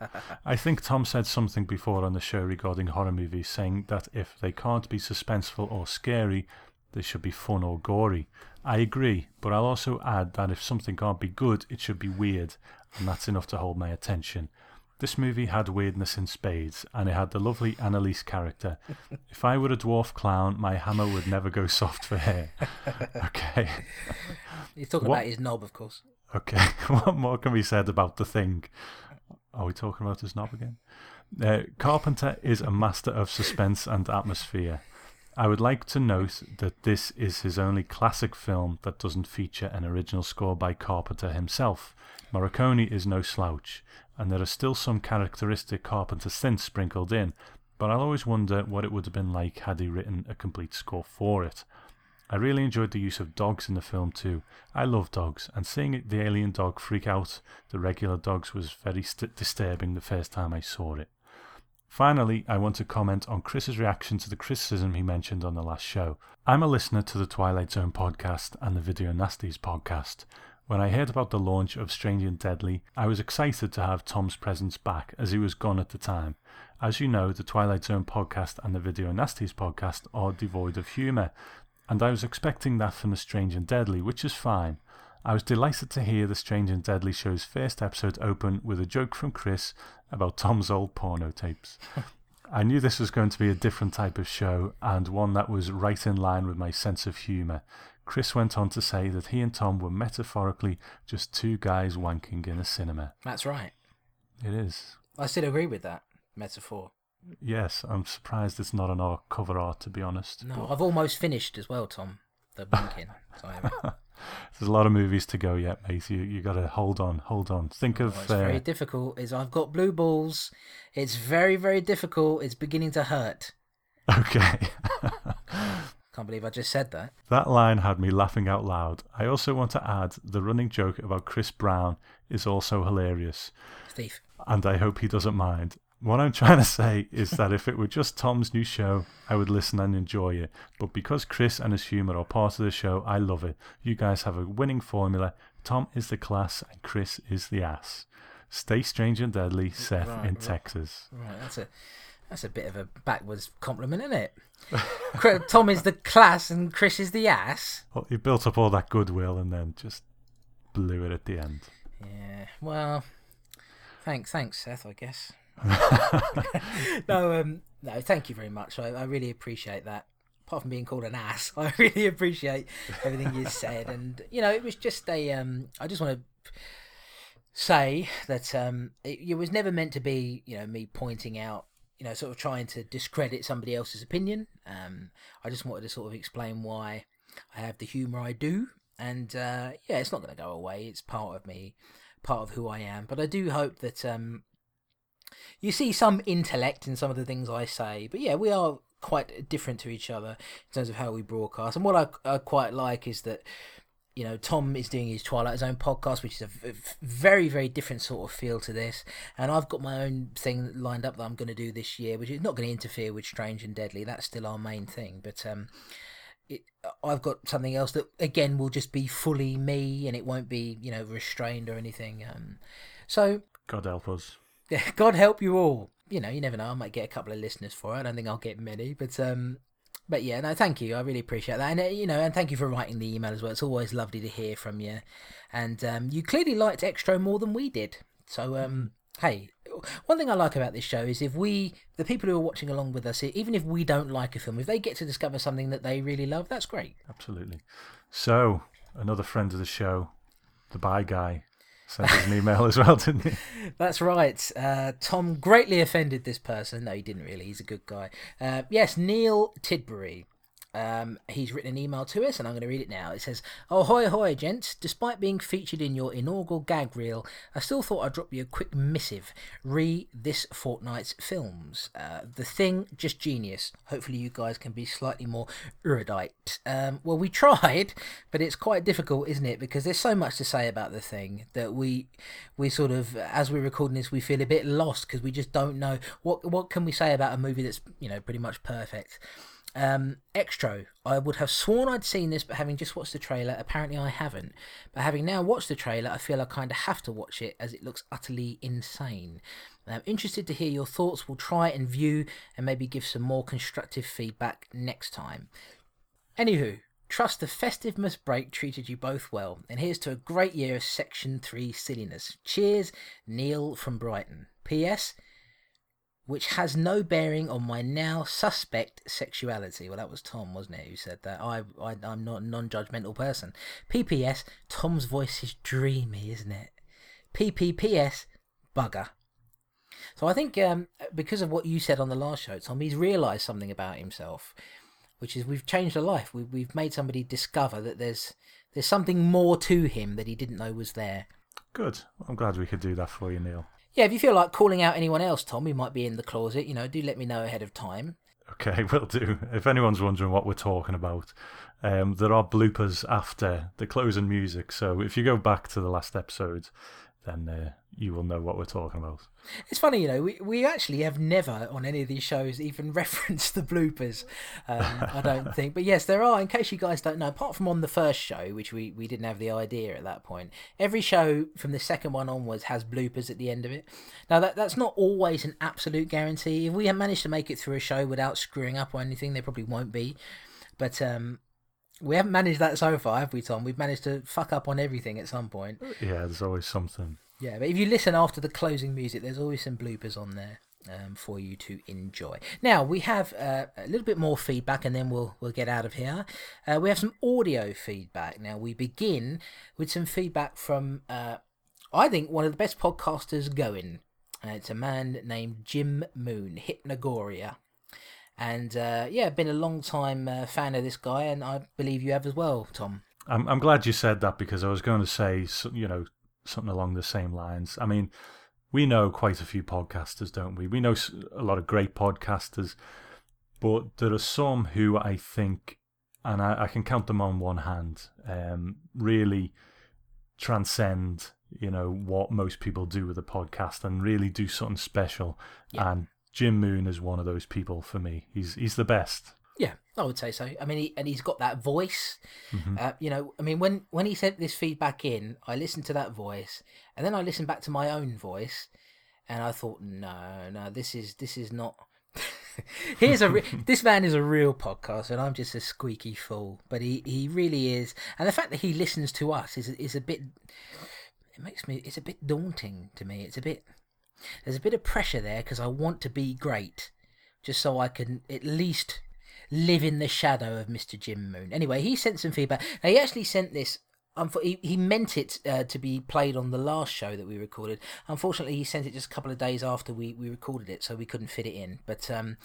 I think Tom said something before on the show regarding horror movies, saying that if they can't be suspenseful or scary, they should be fun or gory. I agree, but I'll also add that if something can't be good, it should be weird, and that's enough to hold my attention. This movie had weirdness in spades, and it had the lovely Analise character. If I were a dwarf clown, my hammer would never go soft for hair. Okay. He's talking What- about his knob, of course. Okay, what more can be said about the thing? Are we talking about his knob again? Uh, Carpenter is a master of suspense and atmosphere. I would like to note that this is his only classic film that doesn't feature an original score by Carpenter himself. Morricone is no slouch, and there are still some characteristic Carpenter synths sprinkled in, but I'll always wonder what it would have been like had he written a complete score for it. I really enjoyed the use of dogs in the film too. I love dogs, and seeing the alien dog freak out the regular dogs was very st- disturbing the first time I saw it. Finally, I want to comment on Chris's reaction to the criticism he mentioned on the last show. I'm a listener to the Twilight Zone podcast and the Video Nasties podcast. When I heard about the launch of Strange and Deadly, I was excited to have Tom's presence back as he was gone at the time. As you know, the Twilight Zone podcast and the Video Nasties podcast are devoid of humour, and I was expecting that from the Strange and Deadly, which is fine. I was delighted to hear the Strange and Deadly show's first episode open with a joke from Chris about Tom's old porno tapes. I knew this was going to be a different type of show and one that was right in line with my sense of humour. Chris went on to say that he and Tom were metaphorically just two guys wanking in a cinema. That's right. It is. I still agree with that metaphor. Yes, I'm surprised it's not on our cover art, to be honest. No, I've almost finished as well, Tom. The winking. There's a lot of movies to go yet, mate. You you got to hold on, hold on. Think of it's uh, very difficult. Is I've got blue balls. It's very, very difficult. It's beginning to hurt. okay. Can't believe I just said that. That line had me laughing out loud. I also want to add the running joke about Chris Brown is also hilarious, Steve. and I hope he doesn't mind. What I'm trying to say is that if it were just Tom's new show, I would listen and enjoy it. But because Chris and his humour are part of the show, I love it. You guys have a winning formula. Tom is the class and Chris is the ass. Stay strange and deadly, Seth Right, in right. Texas. Right, that's a that's a bit of a backwards compliment, isn't it? Tom is the class and Chris is the ass. Well, he built up all that goodwill and then just blew it at the end. Yeah. Well, thanks, thanks, Seth. I guess. no, um, no, thank you very much. I, I really appreciate that. Apart from being called an ass, I really appreciate everything you said. And you know, it was just a. Um, I just want to say that um, it, it was never meant to be, you know, me pointing out you know, sort of trying to discredit somebody else's opinion. Um, I just wanted to sort of explain why I have the humour I do, and uh, yeah, it's not going to go away. It's part of me, part of who I am. But I do hope that um, you see some intellect in some of the things I say. But yeah, we are quite different to each other in terms of how we broadcast. And what I, I quite like is that you know, Tom is doing his Twilight Zone podcast, which is a very, very different sort of feel to this. And I've got my own thing lined up that I'm going to do this year, which is not going to interfere with Strange and Deadly. That's still our main thing. But um, it, I've got something else that, again, will just be fully me and it won't be, you know, restrained or anything. Um, so. God help us. God help you all. You know, you never know. I might get a couple of listeners for it. I don't think I'll get many. But um, but yeah, no, thank you. I really appreciate that, and uh, you know, and thank you for writing the email as well. It's always lovely to hear from you, and um, you clearly liked Xtro more than we did. So, um, hey, one thing I like about this show is if we, the people who are watching along with us, even if we don't like a film, if they get to discover something that they really love, that's great. Absolutely. So, another friend of the show, the Bye Guy, sent us an email as well, didn't he? That's right. Uh, Tom greatly offended this person. No, he didn't really. He's a good guy. Uh, yes, Neil Tidbury. Um, he's written an email to us, and I'm going to read it now. It says, "Oh, hoy, hoy, gents! Despite being featured in your inaugural gag reel, I still thought I'd drop you a quick missive. Re this fortnight's films. Uh, the Thing, just genius. Hopefully, you guys can be slightly more erudite. Um, well, we tried, but it's quite difficult, isn't it? Because there's so much to say about the Thing that we, we sort of, as we're recording this, we feel a bit lost because we just don't know what what can we say about a movie that's you know pretty much perfect." Um, Xtro. I would have sworn I'd seen this, but having just watched the trailer, apparently I haven't. But having now watched the trailer, I feel I kind of have to watch it as it looks utterly insane. I'm interested to hear your thoughts. We'll try and view and maybe give some more constructive feedback next time. Anywho, trust the festive must break treated you both well, and here's to a great year of Section 3 silliness. Cheers, Neil from Brighton. P.S which has no bearing on my now suspect sexuality. Well, that was Tom, wasn't it, who said that? I, I I'm not a non-judgmental person. PPS, Tom's voice is dreamy, isn't it? PPPS, bugger. So I think um, because of what you said on the last show, Tom, he's realised something about himself, which is we've changed a life. We, we've made somebody discover that there's there's something more to him that he didn't know was there. Good. I'm glad we could do that for you, Neil. Yeah, if you feel like calling out anyone else, Tom, who might be in the closet, you know, do let me know ahead of time. Okay, will do. If anyone's wondering what we're talking about, um, there are bloopers after the closing music. So if you go back to the last episode, then uh, you will know what we're talking about. It's funny, you know, we, we actually have never on any of these shows even referenced the bloopers, um, I don't think. But yes, there are, in case you guys don't know, apart from on the first show, which we, we didn't have the idea at that point, every show from the second one onwards has bloopers at the end of it. Now, that that's not always an absolute guarantee. If we have managed to make it through a show without screwing up or anything, there probably won't be. But um, we haven't managed that so far, have we, Tom? We've managed to fuck up on everything at some point. Yeah, there's always something. Yeah, but if you listen after the closing music, there's always some bloopers on there um, for you to enjoy. Now we have uh, a little bit more feedback, and then we'll we'll get out of here. Uh, we have some audio feedback. Now we begin with some feedback from uh, I think one of the best podcasters going. Uh, it's a man named Jim Moon, Hypnogoria. And uh, yeah, been a long time uh, fan of this guy, and I believe you have as well, Tom. I'm I'm glad you said that because I was going to say you know something along the same lines. I mean, we know quite a few podcasters, don't we? We know a lot of great podcasters, but there are some who I think, and I, I can count them on one hand, um, really transcend you know what most people do with a podcast and really do something special yeah. and Jim Moon is one of those people for me. He's he's the best. Yeah, I would say so. I mean, he, and he's got that voice. Mm-hmm. Uh, you know, I mean, when when he sent this feedback in, I listened to that voice, and then I listened back to my own voice, and I thought, no, no, this is this is not. Here's a re- this man is a real podcaster, and I'm just a squeaky fool. But he, he really is, and the fact that he listens to us is is a bit. It makes me. It's a bit daunting to me. It's a bit there's a bit of pressure there because I want to be great, just so I can at least live in the shadow of Mr. Jim Moon. Anyway, he sent some feedback. Now, he actually sent this. He, he meant it uh, to be played on the last show that we recorded. Unfortunately, he sent it just a couple of days after we, we recorded it, so we couldn't fit it in. But um,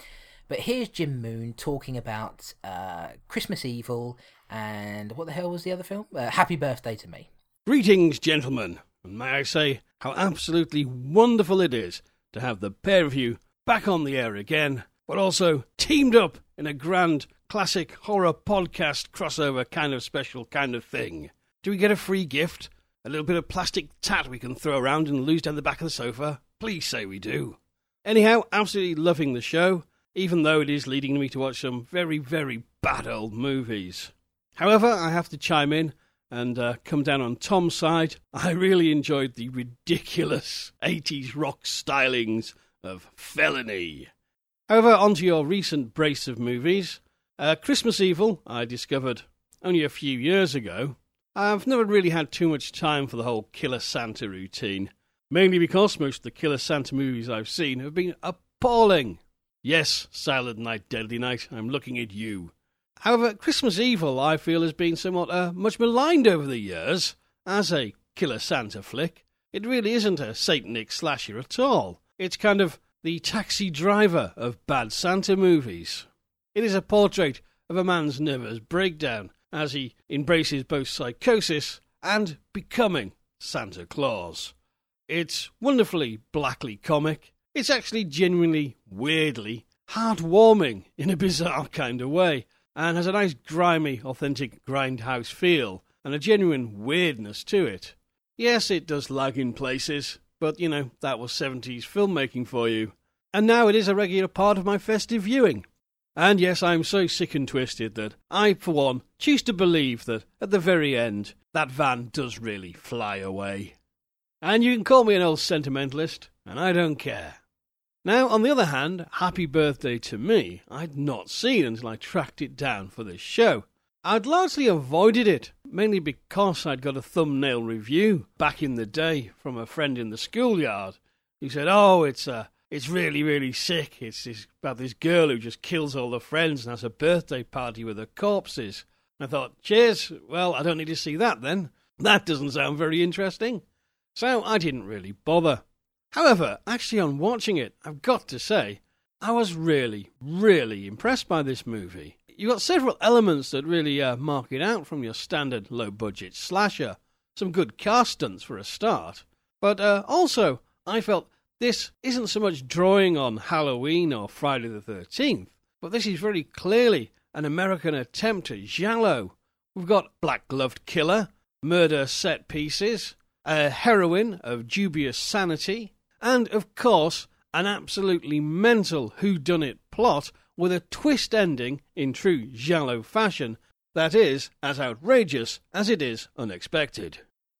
but here's Jim Moon talking about uh, Christmas Evil and what the hell was the other film? Uh, Happy Birthday to Me. Greetings, gentlemen, and may I say how absolutely wonderful it is to have the pair of you back on the air again, but also teamed up in a grand classic horror podcast crossover kind of special kind of thing. Do we get a free gift? A little bit of plastic tat we can throw around and lose down the back of the sofa? Please say we do. Anyhow, absolutely loving the show, even though it is leading me to watch some very, very bad old movies. However, I have to chime in and uh, come down on Tom's side. I really enjoyed the ridiculous 80s rock stylings of felony. However, onto your recent brace of movies. Uh, Christmas Evil, I discovered only a few years ago. I've never really had too much time for the whole Killer Santa routine, mainly because most of the Killer Santa movies I've seen have been appalling. Yes, Silent Night, Deadly Night, I'm looking at you. However, Christmas Evil, I feel, has been somewhat uh, much maligned over the years as a killer Santa flick. It really isn't a satanic slasher at all. It's kind of the taxi driver of bad Santa movies. It is a portrait of a man's nervous breakdown as he embraces both psychosis and becoming Santa Claus. It's wonderfully blackly comic. It's actually genuinely, weirdly, heartwarming in a bizarre kind of way and has a nice grimy, authentic grindhouse feel and a genuine weirdness to it. Yes, it does lag in places, but you know, that was 70s filmmaking for you. And now it is a regular part of my festive viewing. And yes, I am so sick and twisted that I, for one, choose to believe that at the very end, that van does really fly away. And you can call me an old sentimentalist, and I don't care. Now, on the other hand, Happy Birthday to Me I'd not seen until I tracked it down for this show. I'd largely avoided it, mainly because I'd got a thumbnail review back in the day from a friend in the schoolyard who said, Oh, it's uh, it's really, really sick. It's, it's about this girl who just kills all the friends and has a birthday party with her corpses. I thought, cheers, well, I don't need to see that then. That doesn't sound very interesting. So I didn't really bother. However, actually, on watching it, I've got to say, I was really, really impressed by this movie. You've got several elements that really uh, mark it out from your standard low budget slasher. Some good car stunts for a start. But uh, also, I felt this isn't so much drawing on Halloween or Friday the 13th, but this is very clearly an American attempt at giallo. We've got Black Gloved Killer, murder set pieces, a heroine of dubious sanity, and, of course, an absolutely mental whodunit plot with a twist ending in true giallo fashion that is as outrageous as it is unexpected.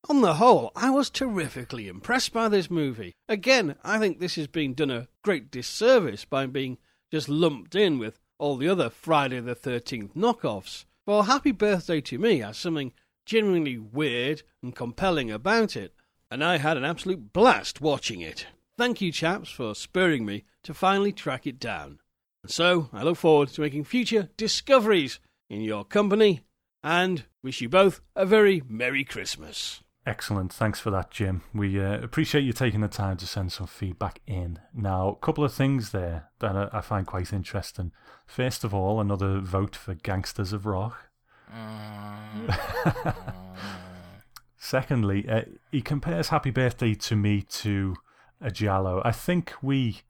On the whole, I was terrifically impressed by this movie. Again, I think this has been done a great disservice by being just lumped in with all the other Friday the 13th knockoffs. Well, Happy Birthday to Me has something genuinely weird and compelling about it, and I had an absolute blast watching it. Thank you, chaps, for spurring me to finally track it down. And so I look forward to making future discoveries in your company and wish you both a very Merry Christmas. Excellent. Thanks for that, Jim. We uh, appreciate you taking the time to send some feedback in. Now, a couple of things there that I find quite interesting. First of all, another vote for Gangsters of Rock. Mm. Secondly, uh, he compares Happy Birthday to Me to a Giallo. I think we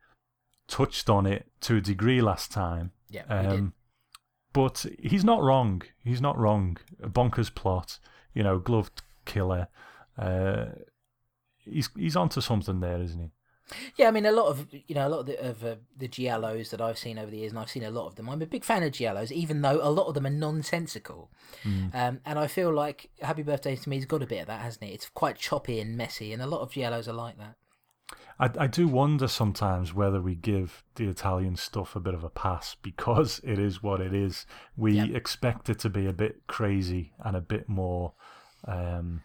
touched on it to a degree last time. Yeah, um, But he's not wrong. He's not wrong. A bonkers plot, you know, gloved killer. Uh, he's he's onto something there, isn't he? Yeah, I mean, a lot of you know, a lot of the, of uh, the giallos that I've seen over the years, and I've seen a lot of them. I'm a big fan of giallos, even though a lot of them are nonsensical. Mm. Um, and I feel like Happy Birthday to Me's got a bit of that, hasn't it? It's quite choppy and messy, and a lot of giallos are like that. I, I do wonder sometimes whether we give the Italian stuff a bit of a pass because it is what it is. We yep. expect it to be a bit crazy and a bit more um,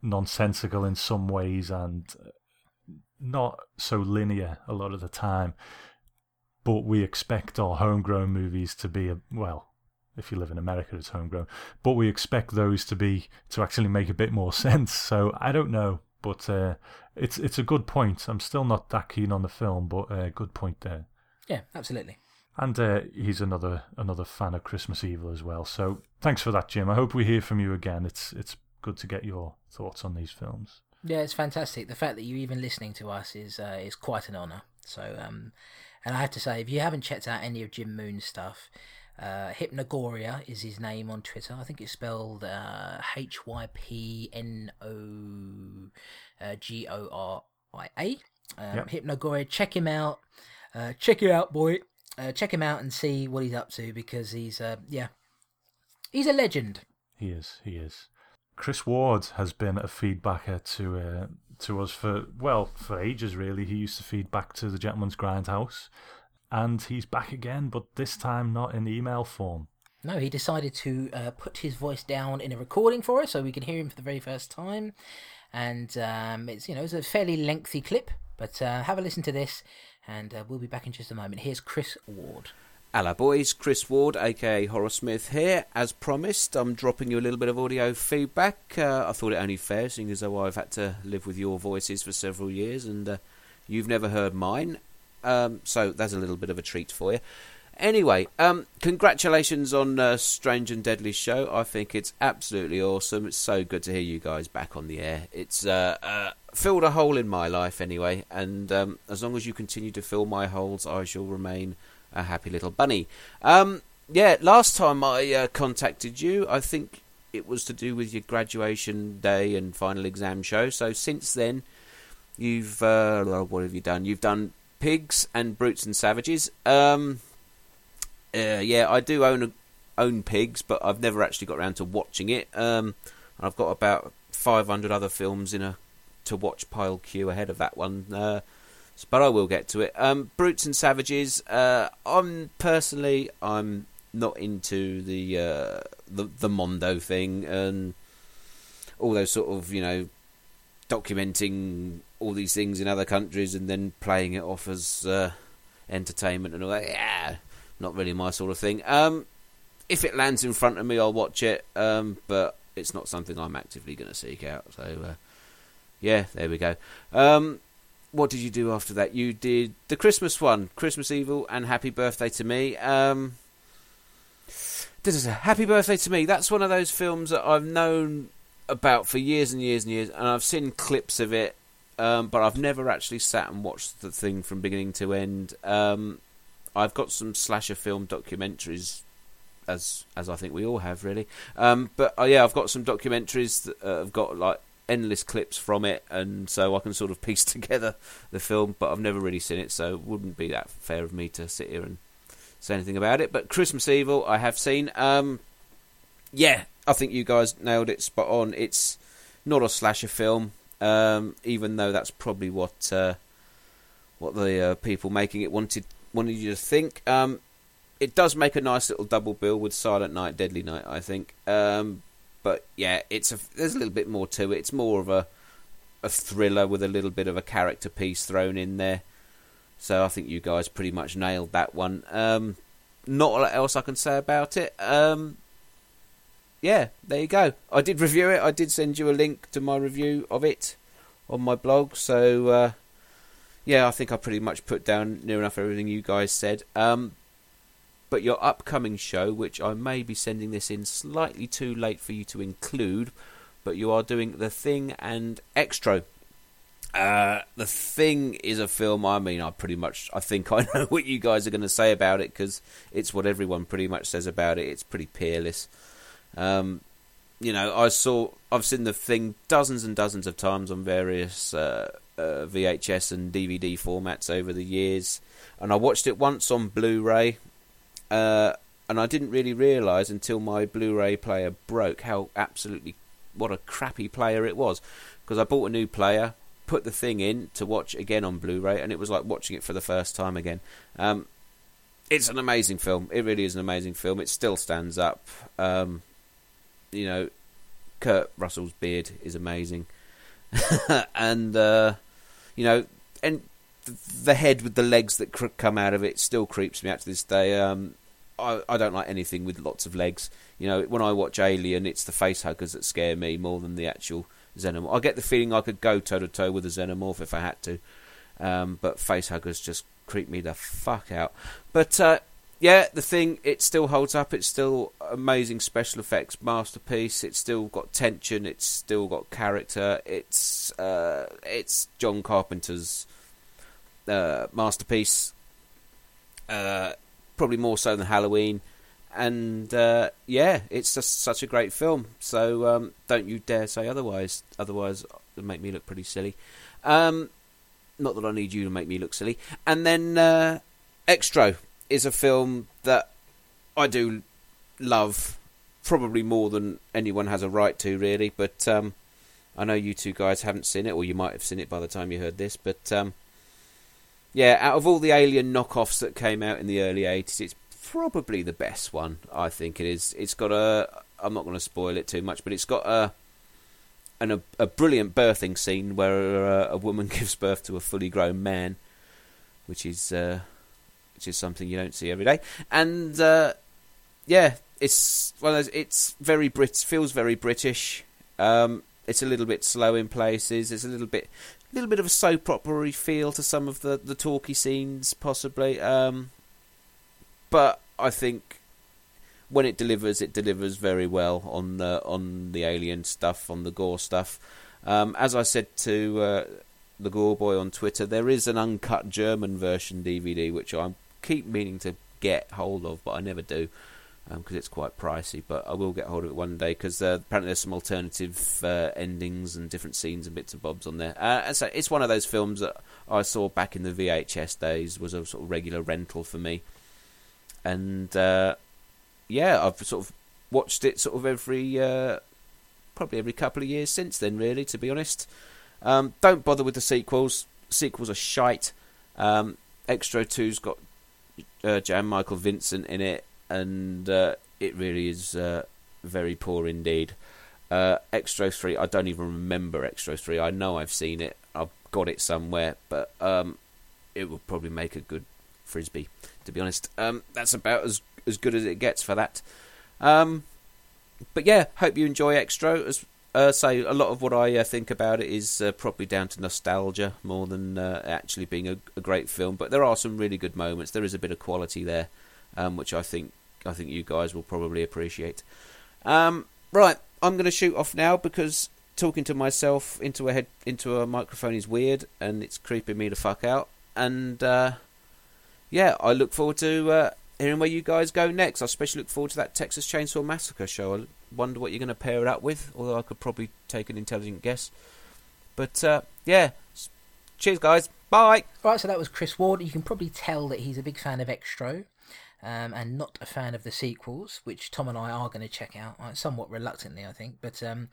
nonsensical in some ways and not so linear a lot of the time. but we expect our homegrown movies to be a well. If you live in America, it's homegrown, but we expect those to be to actually make a bit more sense. So I don't know, but uh, it's it's a good point. I'm still not that keen on the film, but a uh, good point there. Yeah, absolutely. And uh, he's another another fan of Christmas Evil as well. So thanks for that, Jim. I hope we hear from you again. It's it's good to get your thoughts on these films. Yeah, it's fantastic. The fact that you're even listening to us is uh, is quite an honour. So, um, and I have to say, if you haven't checked out any of Jim Moon's stuff, uh, Hypnogoria is his name on Twitter. I think it's spelled uh, H Y P N O uh, G O R I A. Um, yep. Hypnogoria. Check him out. Uh, check it out, boy. Uh, check him out and see what he's up to because he's uh, yeah, he's a legend. He is. He is. Chris Ward has been a feedbacker to uh, to us for well for ages. Really, he used to feed back to the Gentleman's Grindhouse, and he's back again, but this time not in email form. No, he decided to uh, put his voice down in a recording for us, so we can hear him for the very first time. And um, it's you know it's a fairly lengthy clip, but uh, have a listen to this, and uh, we'll be back in just a moment. Here's Chris Ward. Hello, boys. Chris Ward, aka Horror-Smith, here. As promised, I'm dropping you a little bit of audio feedback. Uh, I thought it only fair, seeing as though I've had to live with your voices for several years and uh, you've never heard mine. Um, so that's a little bit of a treat for you. Anyway, um, congratulations on uh, Strange and Deadly show. I think it's absolutely awesome. It's so good to hear you guys back on the air. It's uh, uh, filled a hole in my life anyway, and um, as long as you continue to fill my holes, I shall remain a happy little bunny. Um, yeah, last time I uh, contacted you, I think it was to do with your graduation day and final exam show. So since then, you've uh, what have you done? You've done pigs and brutes and savages. Um, uh, yeah, I do own a, own pigs, but I've never actually got around to watching it. Um, I've got about 500 other films in a to watch pile queue ahead of that one. Uh, but I will get to it. Um, Brutes and Savages. Uh, I'm personally, I'm not into the, uh, the the Mondo thing and all those sort of you know documenting all these things in other countries and then playing it off as uh, entertainment and all that. Yeah, not really my sort of thing. Um, if it lands in front of me, I'll watch it. Um, but it's not something I'm actively going to seek out. So uh, yeah, there we go. Um, what did you do after that? You did the Christmas one, Christmas Evil, and Happy Birthday to Me. Um, Happy Birthday to Me. That's one of those films that I've known about for years and years and years, and I've seen clips of it, um, but I've never actually sat and watched the thing from beginning to end. Um, I've got some slasher film documentaries, as as I think we all have, really. Um, but uh, yeah, I've got some documentaries that uh, have got like endless clips from it, and so I can sort of piece together the film. But I've never really seen it, so it wouldn't be that fair of me to sit here and say anything about it. But Christmas Evil, I have seen. Um, yeah, I think you guys nailed it spot on. It's not a slasher film, um, even though that's probably what uh, what the uh, people making it wanted wanted you to think. Um, it does make a nice little double bill with Silent Night, Deadly Night. I think. But yeah, it's a there's a little bit more to it. It's more of a a thriller with a little bit of a character piece thrown in there. So I think you guys pretty much nailed that one. Um, not a lot else I can say about it. Um, yeah, there you go. I did review it. I did send you a link to my review of it on my blog. So uh, yeah, I think I pretty much put down near enough everything you guys said. Um, but your upcoming show, which I may be sending this in slightly too late for you to include, but you are doing The Thing and Xtro. Uh, the Thing is a film. I mean, I pretty much, I think I know what you guys are going to say about it because it's what everyone pretty much says about it. It's pretty peerless. Um, you know, I saw, I've seen the Thing dozens and dozens of times on various uh, uh, VHS and DVD formats over the years, and I watched it once on Blu-ray uh, and I didn't really realise until my Blu-ray player broke how absolutely what a crappy player it was. Because I bought a new player, put the thing in to watch again on Blu-ray, and it was like watching it for the first time again. Um, it's an amazing film. It really is an amazing film. It still stands up. Um, you know, Kurt Russell's beard is amazing, and uh, you know, and the head with the legs that cr- come out of it still creeps me out to this day. Um, I, I don't like anything with lots of legs. You know, when I watch Alien, it's the face huggers that scare me more than the actual xenomorph. I get the feeling I could go toe to toe with a xenomorph if I had to, um, but face huggers just creep me the fuck out. But uh, yeah, the thing it still holds up. It's still amazing special effects masterpiece. It's still got tension. It's still got character. It's uh, it's John Carpenter's uh, masterpiece. Uh, probably more so than Halloween. And uh, yeah, it's just such a great film. So um, don't you dare say otherwise. Otherwise, it'll make me look pretty silly. Um, not that I need you to make me look silly. And then uh, Xtro is a film that I do love, probably more than anyone has a right to, really. But um, I know you two guys haven't seen it, or you might have seen it by the time you heard this. But um, yeah, out of all the Alien knockoffs that came out in the early 80s, it's probably the best one, I think it is. It's got a. I'm not going to spoil it too much, but it's got a. An, a, a brilliant birthing scene where a, a woman gives birth to a fully grown man, which is uh, which is something you don't see every day. And uh, yeah, it's well, it's very Brit, feels very British. Um, it's a little bit slow in places. It's a little bit little bit of a soap opera feel to some of the, the talky scenes, possibly. Um, but I think when it delivers, it delivers very well on the on the alien stuff, on the gore stuff. Um, as I said to uh, the Gore Boy on Twitter, there is an uncut German version DVD which I keep meaning to get hold of, but I never do because um, it's quite pricey. But I will get hold of it one day because uh, apparently there's some alternative uh, endings and different scenes and bits and bobs on there. Uh, and so it's one of those films that I saw back in the VHS days was a sort of regular rental for me, and uh, yeah, I've sort of watched it sort of every uh, probably every couple of years since then. Really, to be honest, um, don't bother with the sequels. Sequels are shite. Um, Xtro 2's got uh, Jan Michael Vincent in it and uh, it really is uh, very poor indeed. Uh, Xtro 3, I don't even remember Xtro 3. I know I've seen it, I've got it somewhere, but um, it would probably make a good frisbee, to be honest. Um, that's about as as good as it gets for that. Um, but yeah, hope you enjoy Xtro. As uh, say, a lot of what I uh, think about it is uh, probably down to nostalgia more than uh, actually being a, a, great film. But there are some really good moments. There is a bit of quality there, um, which I think I think you guys will probably appreciate. Um, right, I'm going to shoot off now because talking to myself into a head into a microphone is weird and it's creeping me the fuck out. And uh, yeah, I look forward to uh, hearing where you guys go next. I especially look forward to that Texas Chainsaw Massacre show. I wonder what you're going to pair it up with, although I could probably take an intelligent guess. But uh, yeah, cheers, guys. Bye. Right, so that was Chris Ward. You can probably tell that he's a big fan of Xtro um, and not a fan of the sequels, which Tom and I are going to check out, uh, somewhat reluctantly, I think. But, um,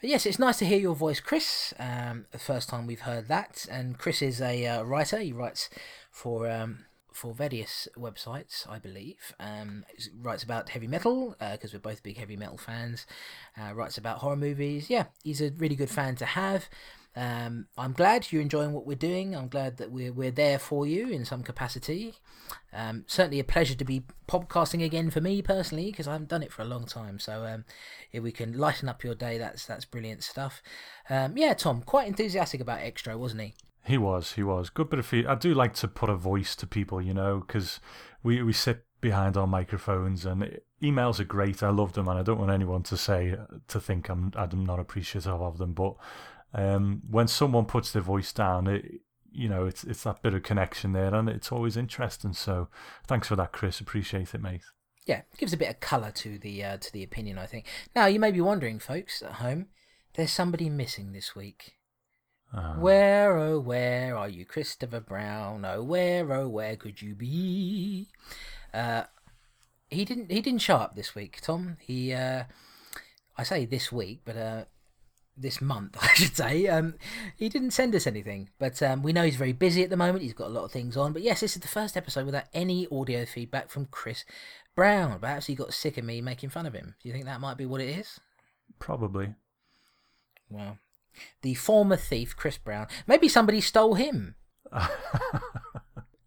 but yes, it's nice to hear your voice, Chris. Um, the first time we've heard that, and Chris is a uh, writer. He writes for um, for various websites, I believe. Um, writes about heavy metal because uh, we're both big heavy metal fans. Uh, writes about horror movies. Yeah, he's a really good fan to have. Um, I'm glad you're enjoying what we're doing. I'm glad that we're we're there for you in some capacity. Um, certainly a pleasure to be podcasting again for me personally because I haven't done it for a long time. So um, if we can lighten up your day, that's that's brilliant stuff. Um, yeah, Tom, quite enthusiastic about Xtro, wasn't he? He was, he was. Good bit of feed. I do like to put a voice to people, you know, because we we sit behind our microphones and emails are great. I love them, and I don't want anyone to say to think I'm I'm not appreciative of them, but um, when someone puts their voice down, it you know it's it's that bit of connection there, and it's always interesting. So thanks for that, Chris. Appreciate it, mate. Yeah, gives a bit of colour to the uh, to the opinion. I think. Now you may be wondering, folks at home, there's somebody missing this week. Uh, where, oh, where are you, Christopher Brown? Oh, where, oh, where could you be? Uh, he didn't. He didn't show up this week, Tom. He, uh, I say this week, but uh, this month, I should say. Um, he didn't send us anything, but um, we know he's very busy at the moment. He's got a lot of things on. But yes, this is the first episode without any audio feedback from Chris Brown. Perhaps he got sick of me making fun of him. Do you think that might be what it is? Probably. Well, the former thief, Chris Brown. Maybe somebody stole him.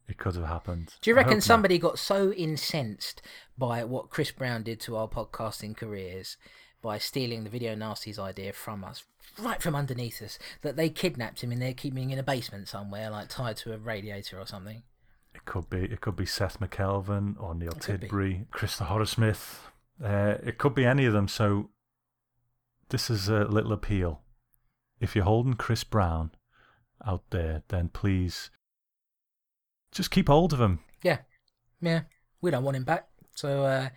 it could have happened. Do you reckon not. somebody got so incensed by what Chris Brown did to our podcasting careers by stealing the Video Nasties idea from us, right from underneath us, that they kidnapped him and they're keeping him in a basement somewhere, like tied to a radiator or something? It could be. It could be Seth MacKelvin or Neil. Tidbury, Krista Horror-Smith. Uh, it could be any of them. So this is a little appeal. If you're holding Chris Brown out there, then please just keep hold of him. Yeah, yeah. We don't want him back, so uh,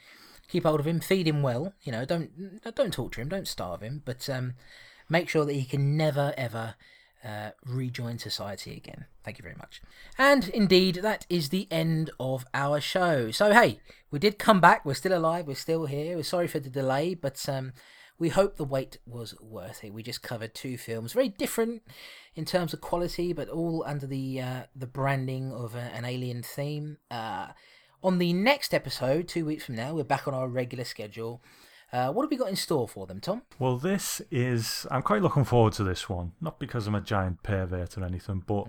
keep hold of him, feed him well. You know, don't don't torture him, don't starve him, but um, make sure that he can never ever uh, rejoin society again. Thank you very much. And indeed, that is the end of our show. So hey, we did come back. We're still alive. We're still here. We're sorry for the delay, but um, we hope the wait was worth it. We just covered two films, very different in terms of quality, but all under the uh, the branding of a, an alien theme. Uh, on the next episode, two weeks from now, we're back on our regular schedule. Uh, what have we got in store for them, Tom? Well, this is. I'm quite looking forward to this one. Not because I'm a giant pervert or anything, but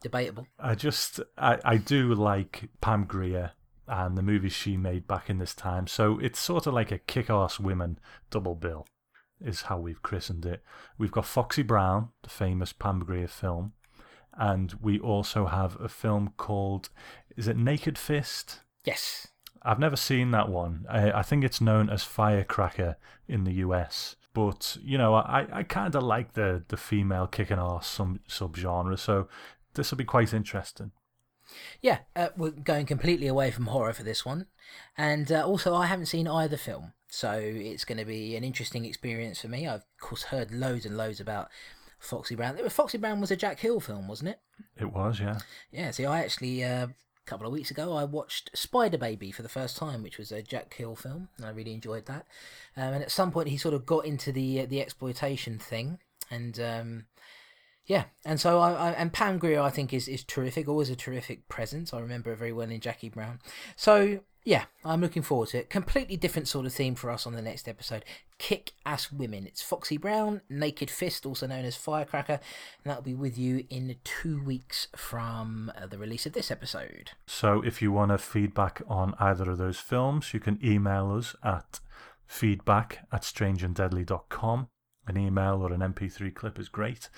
Debatable. I just. I, I do like Pam Grier and the movies she made back in this time. So it's sort of like a kick ass women double bill, is how we've christened it. We've got Foxy Brown, the famous Pam Grier film, and we also have a film called. Is it Naked Fist? Yes. I've never seen that one. I, I think it's known as Firecracker in the US. But, you know, I, I kind of like the, the female kicking ass some subgenre, so this will be quite interesting. Yeah, uh, we're going completely away from horror for this one. And uh, also, I haven't seen either film, so it's going to be an interesting experience for me. I've, of course, heard loads and loads about Foxy Brown. Foxy Brown was a Jack Hill film, wasn't it? It was, yeah. Yeah, see, I actually, uh, couple of weeks ago, I watched Spider Baby for the first time, which was a Jack Hill film, and I really enjoyed that. Um, and at some point, he sort of got into the uh, the exploitation thing, and um, yeah, and so I, I and Pam Grier, I think, is is terrific. Always a terrific presence. I remember her very well in Jackie Brown. So yeah, I'm looking forward to it. Completely different sort of theme for us on the next episode. Kick ass women. It's Foxy Brown, Naked Fist, also known as Firecracker, and that'll be with you in two weeks from uh, the release of this episode. So if you want to feedback on either of those films, you can email us at feedback at strangeanddeadly.com. An email or an MP3 clip is great.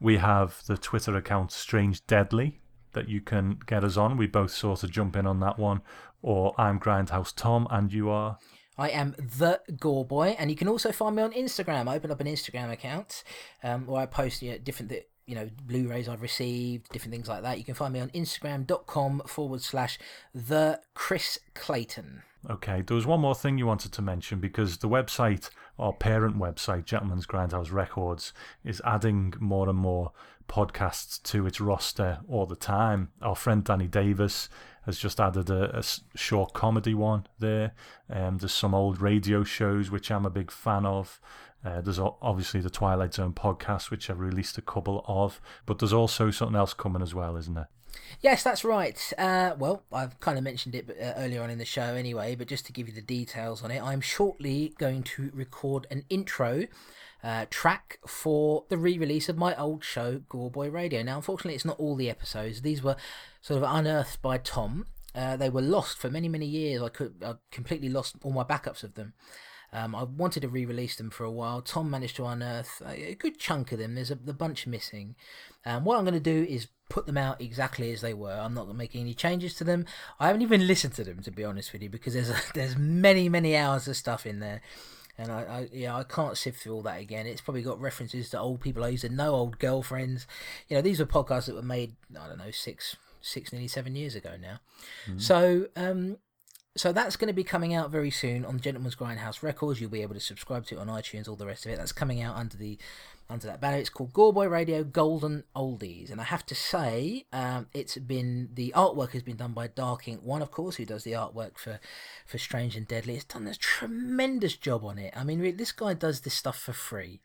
We have the Twitter account Strange Deadly that you can get us on. We both sort of jump in on that one. Or I'm Grindhouse Tom, and you are. I am the Gore Boy, and you can also find me on Instagram. I opened up an Instagram account um, where I post you know, different, th- you know, Blu-rays I've received, different things like that. You can find me on Instagram.com forward slash the Chris Clayton. Okay, there was one more thing you wanted to mention because the website, our parent website, Gentleman's Grindhouse Records, is adding more and more podcasts to its roster all the time. Our friend Danny Davis has just added a short comedy one there. Um, there's some old radio shows which I'm a big fan of. Uh, there's obviously the Twilight Zone podcast, which I've released a couple of, but there's also something else coming as well, isn't there? Yes, that's right. Uh, well, I've kind of mentioned it uh, earlier on in the show anyway, but just to give you the details on it, I'm shortly going to record an intro uh, track for the re release of my old show, Gore Boy Radio. Now, unfortunately, it's not all the episodes, these were sort of unearthed by Tom. Uh, they were lost for many, many years. I could I completely lost all my backups of them. Um, I wanted to re-release them for a while. Tom managed to unearth a, a good chunk of them. There's a the bunch missing. Um, what I'm going to do is put them out exactly as they were. I'm not going to make any changes to them. I haven't even listened to them to be honest with you because there's a, there's many many hours of stuff in there. And I, I, yeah, I can't sift through all that again. It's probably got references to old people I used to know, old girlfriends. You know, these were podcasts that were made, I don't know, six, six, nearly seven years ago now. So, um, so that's going to be coming out very soon on Gentleman's Grindhouse Records. You'll be able to subscribe to it on iTunes, all the rest of it. That's coming out under the under that banner. It's called Goreboy Radio Golden Oldies, and I have to say, um, it's been the artwork has been done by Dark Ink One, of course, who does the artwork for for Strange and Deadly. It's done a tremendous job on it. I mean, this guy does this stuff for free,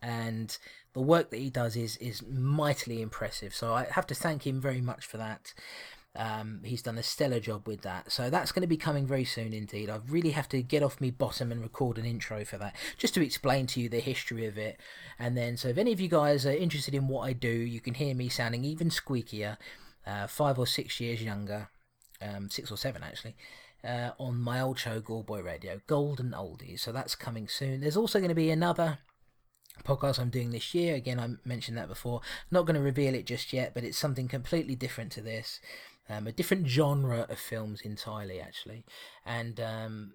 and the work that he does is is mightily impressive. So I have to thank him very much for that. Um, he's done a stellar job with that. So that's going to be coming very soon indeed. I really have to get off me bottom and record an intro for that, just to explain to you the history of it. And then, so if any of you guys are interested in what I do, you can hear me sounding even squeakier, uh, five or six years younger, um, six or seven actually. Uh, on my old show, Goreboy Radio, Golden Oldies. So that's coming soon. There's also going to be another podcast I'm doing this year. Again, I mentioned that before. Not going to reveal it just yet, but it's something completely different to this. Um, a different genre of films entirely, actually. And um,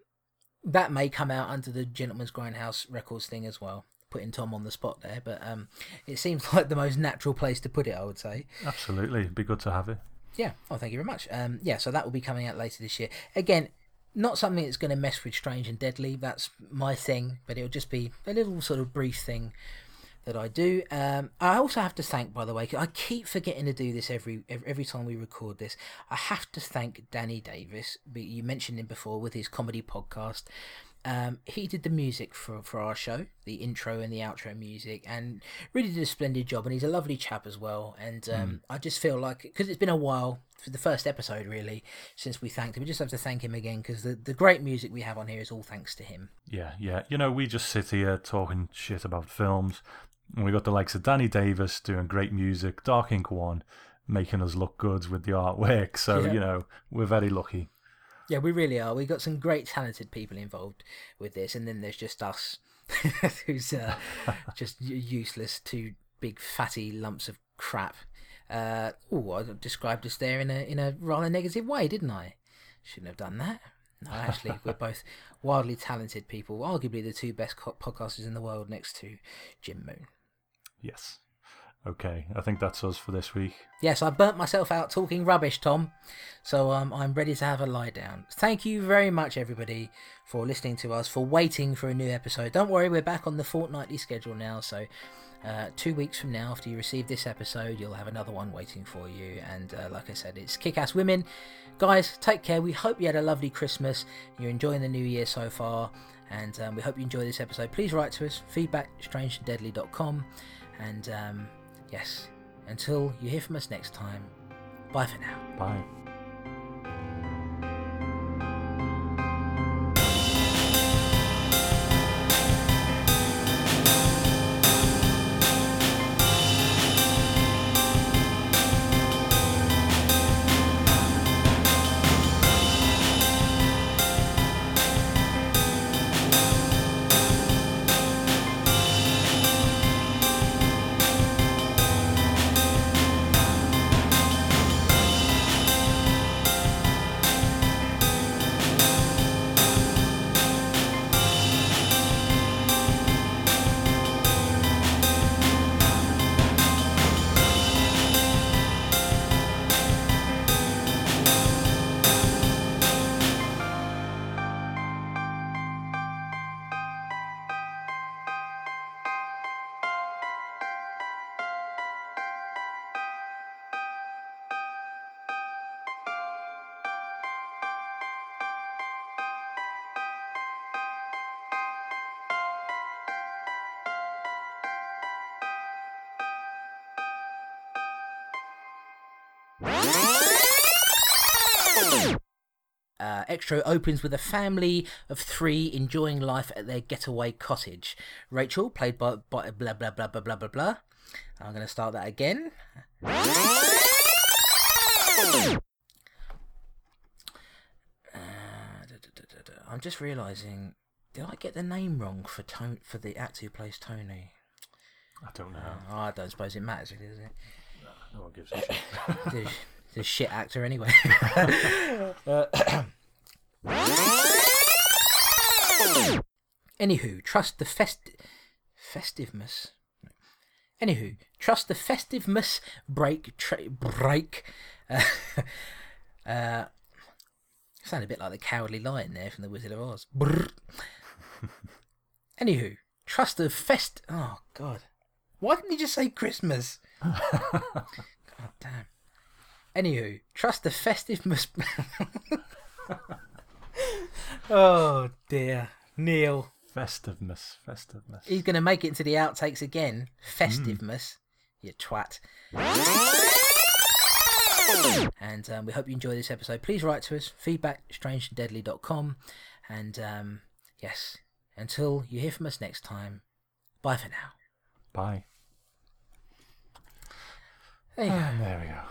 that may come out under the Gentleman's Grindhouse Records thing as well. Putting Tom on the spot there, but um, it seems like the most natural place to put it, I would say. Absolutely. It'd be good to have it. Yeah. Oh, thank you very much. Um, yeah, so that will be coming out later this year. Again, not something that's going to mess with Strange and Deadly. That's my thing, but it'll just be a little sort of brief thing that I do. Um, I also have to thank, by the way, I keep forgetting to do this every, every every time we record this. I have to thank Danny Davis. You mentioned him before with his comedy podcast. Um, he did the music for, for our show, the intro and the outro music, and really did a splendid job. And he's a lovely chap as well. And um, I just feel like because it's been a while for the first episode, really, since we thanked him, we just have to thank him again because the, the great music we have on here is all thanks to him. Yeah, yeah. You know, we just sit here talking shit about films, and we got the likes of Danny Davis doing great music, Dark Ink One making us look good with the artwork. So, Yeah. you know, we're very lucky. Yeah, we really are. We've got some great talented people involved with this, and then there's just us, who's uh, just useless, two big fatty lumps of crap. Uh, oh, I described us there in a in a rather negative way, didn't I? Shouldn't have done that. No, actually, we're both wildly talented people, arguably the two best co- podcasters in the world, next to Jim Moon. Yes. Okay, I think that's us for this week. Yes, I burnt myself out talking rubbish, Tom. So um, I'm ready to have a lie down. Thank you very much, everybody, for listening to us, for waiting for a new episode. Don't worry, we're back on the fortnightly schedule now. So uh, two weeks from now, after you receive this episode, you'll have another one waiting for you. And uh, like I said, it's Kick Ass Women. Guys, take care. We hope you had a lovely Christmas. You're enjoying the new year so far. And um, we hope you enjoy this episode. Please write to us, feedback strangeanddeadly.com. And um, yes, until you hear from us next time, bye for now. Bye. Xtro opens with a family of three enjoying life at their getaway cottage. Rachel, played by, by blah blah blah blah blah blah blah. I'm going to start that again. Uh. I'm just realizing, did I get the name wrong for Tony, for the actor who plays Tony? I don't know. Oh, I don't suppose it matters, really, does it? No one gives a shit. He's a shit actor anyway. Anywho, trust the fest festiveness. Anywho, trust the festiveness break tra- break. Uh, uh, sound a bit like the cowardly lion there from the Wizard of Oz. Brrr. Anywho, trust the fest. Oh God, why didn't he just say Christmas? God damn. Anywho, trust the festive mus. Oh dear, Neil. Festiveness. Festiveness. He's going to make it into the outtakes again. Festiveness, you twat. And um, we hope you enjoy this episode. Please write to us, feedback strangeanddeadly.com. And um, yes, until you hear from us next time, bye for now. Bye. There you go. There we go.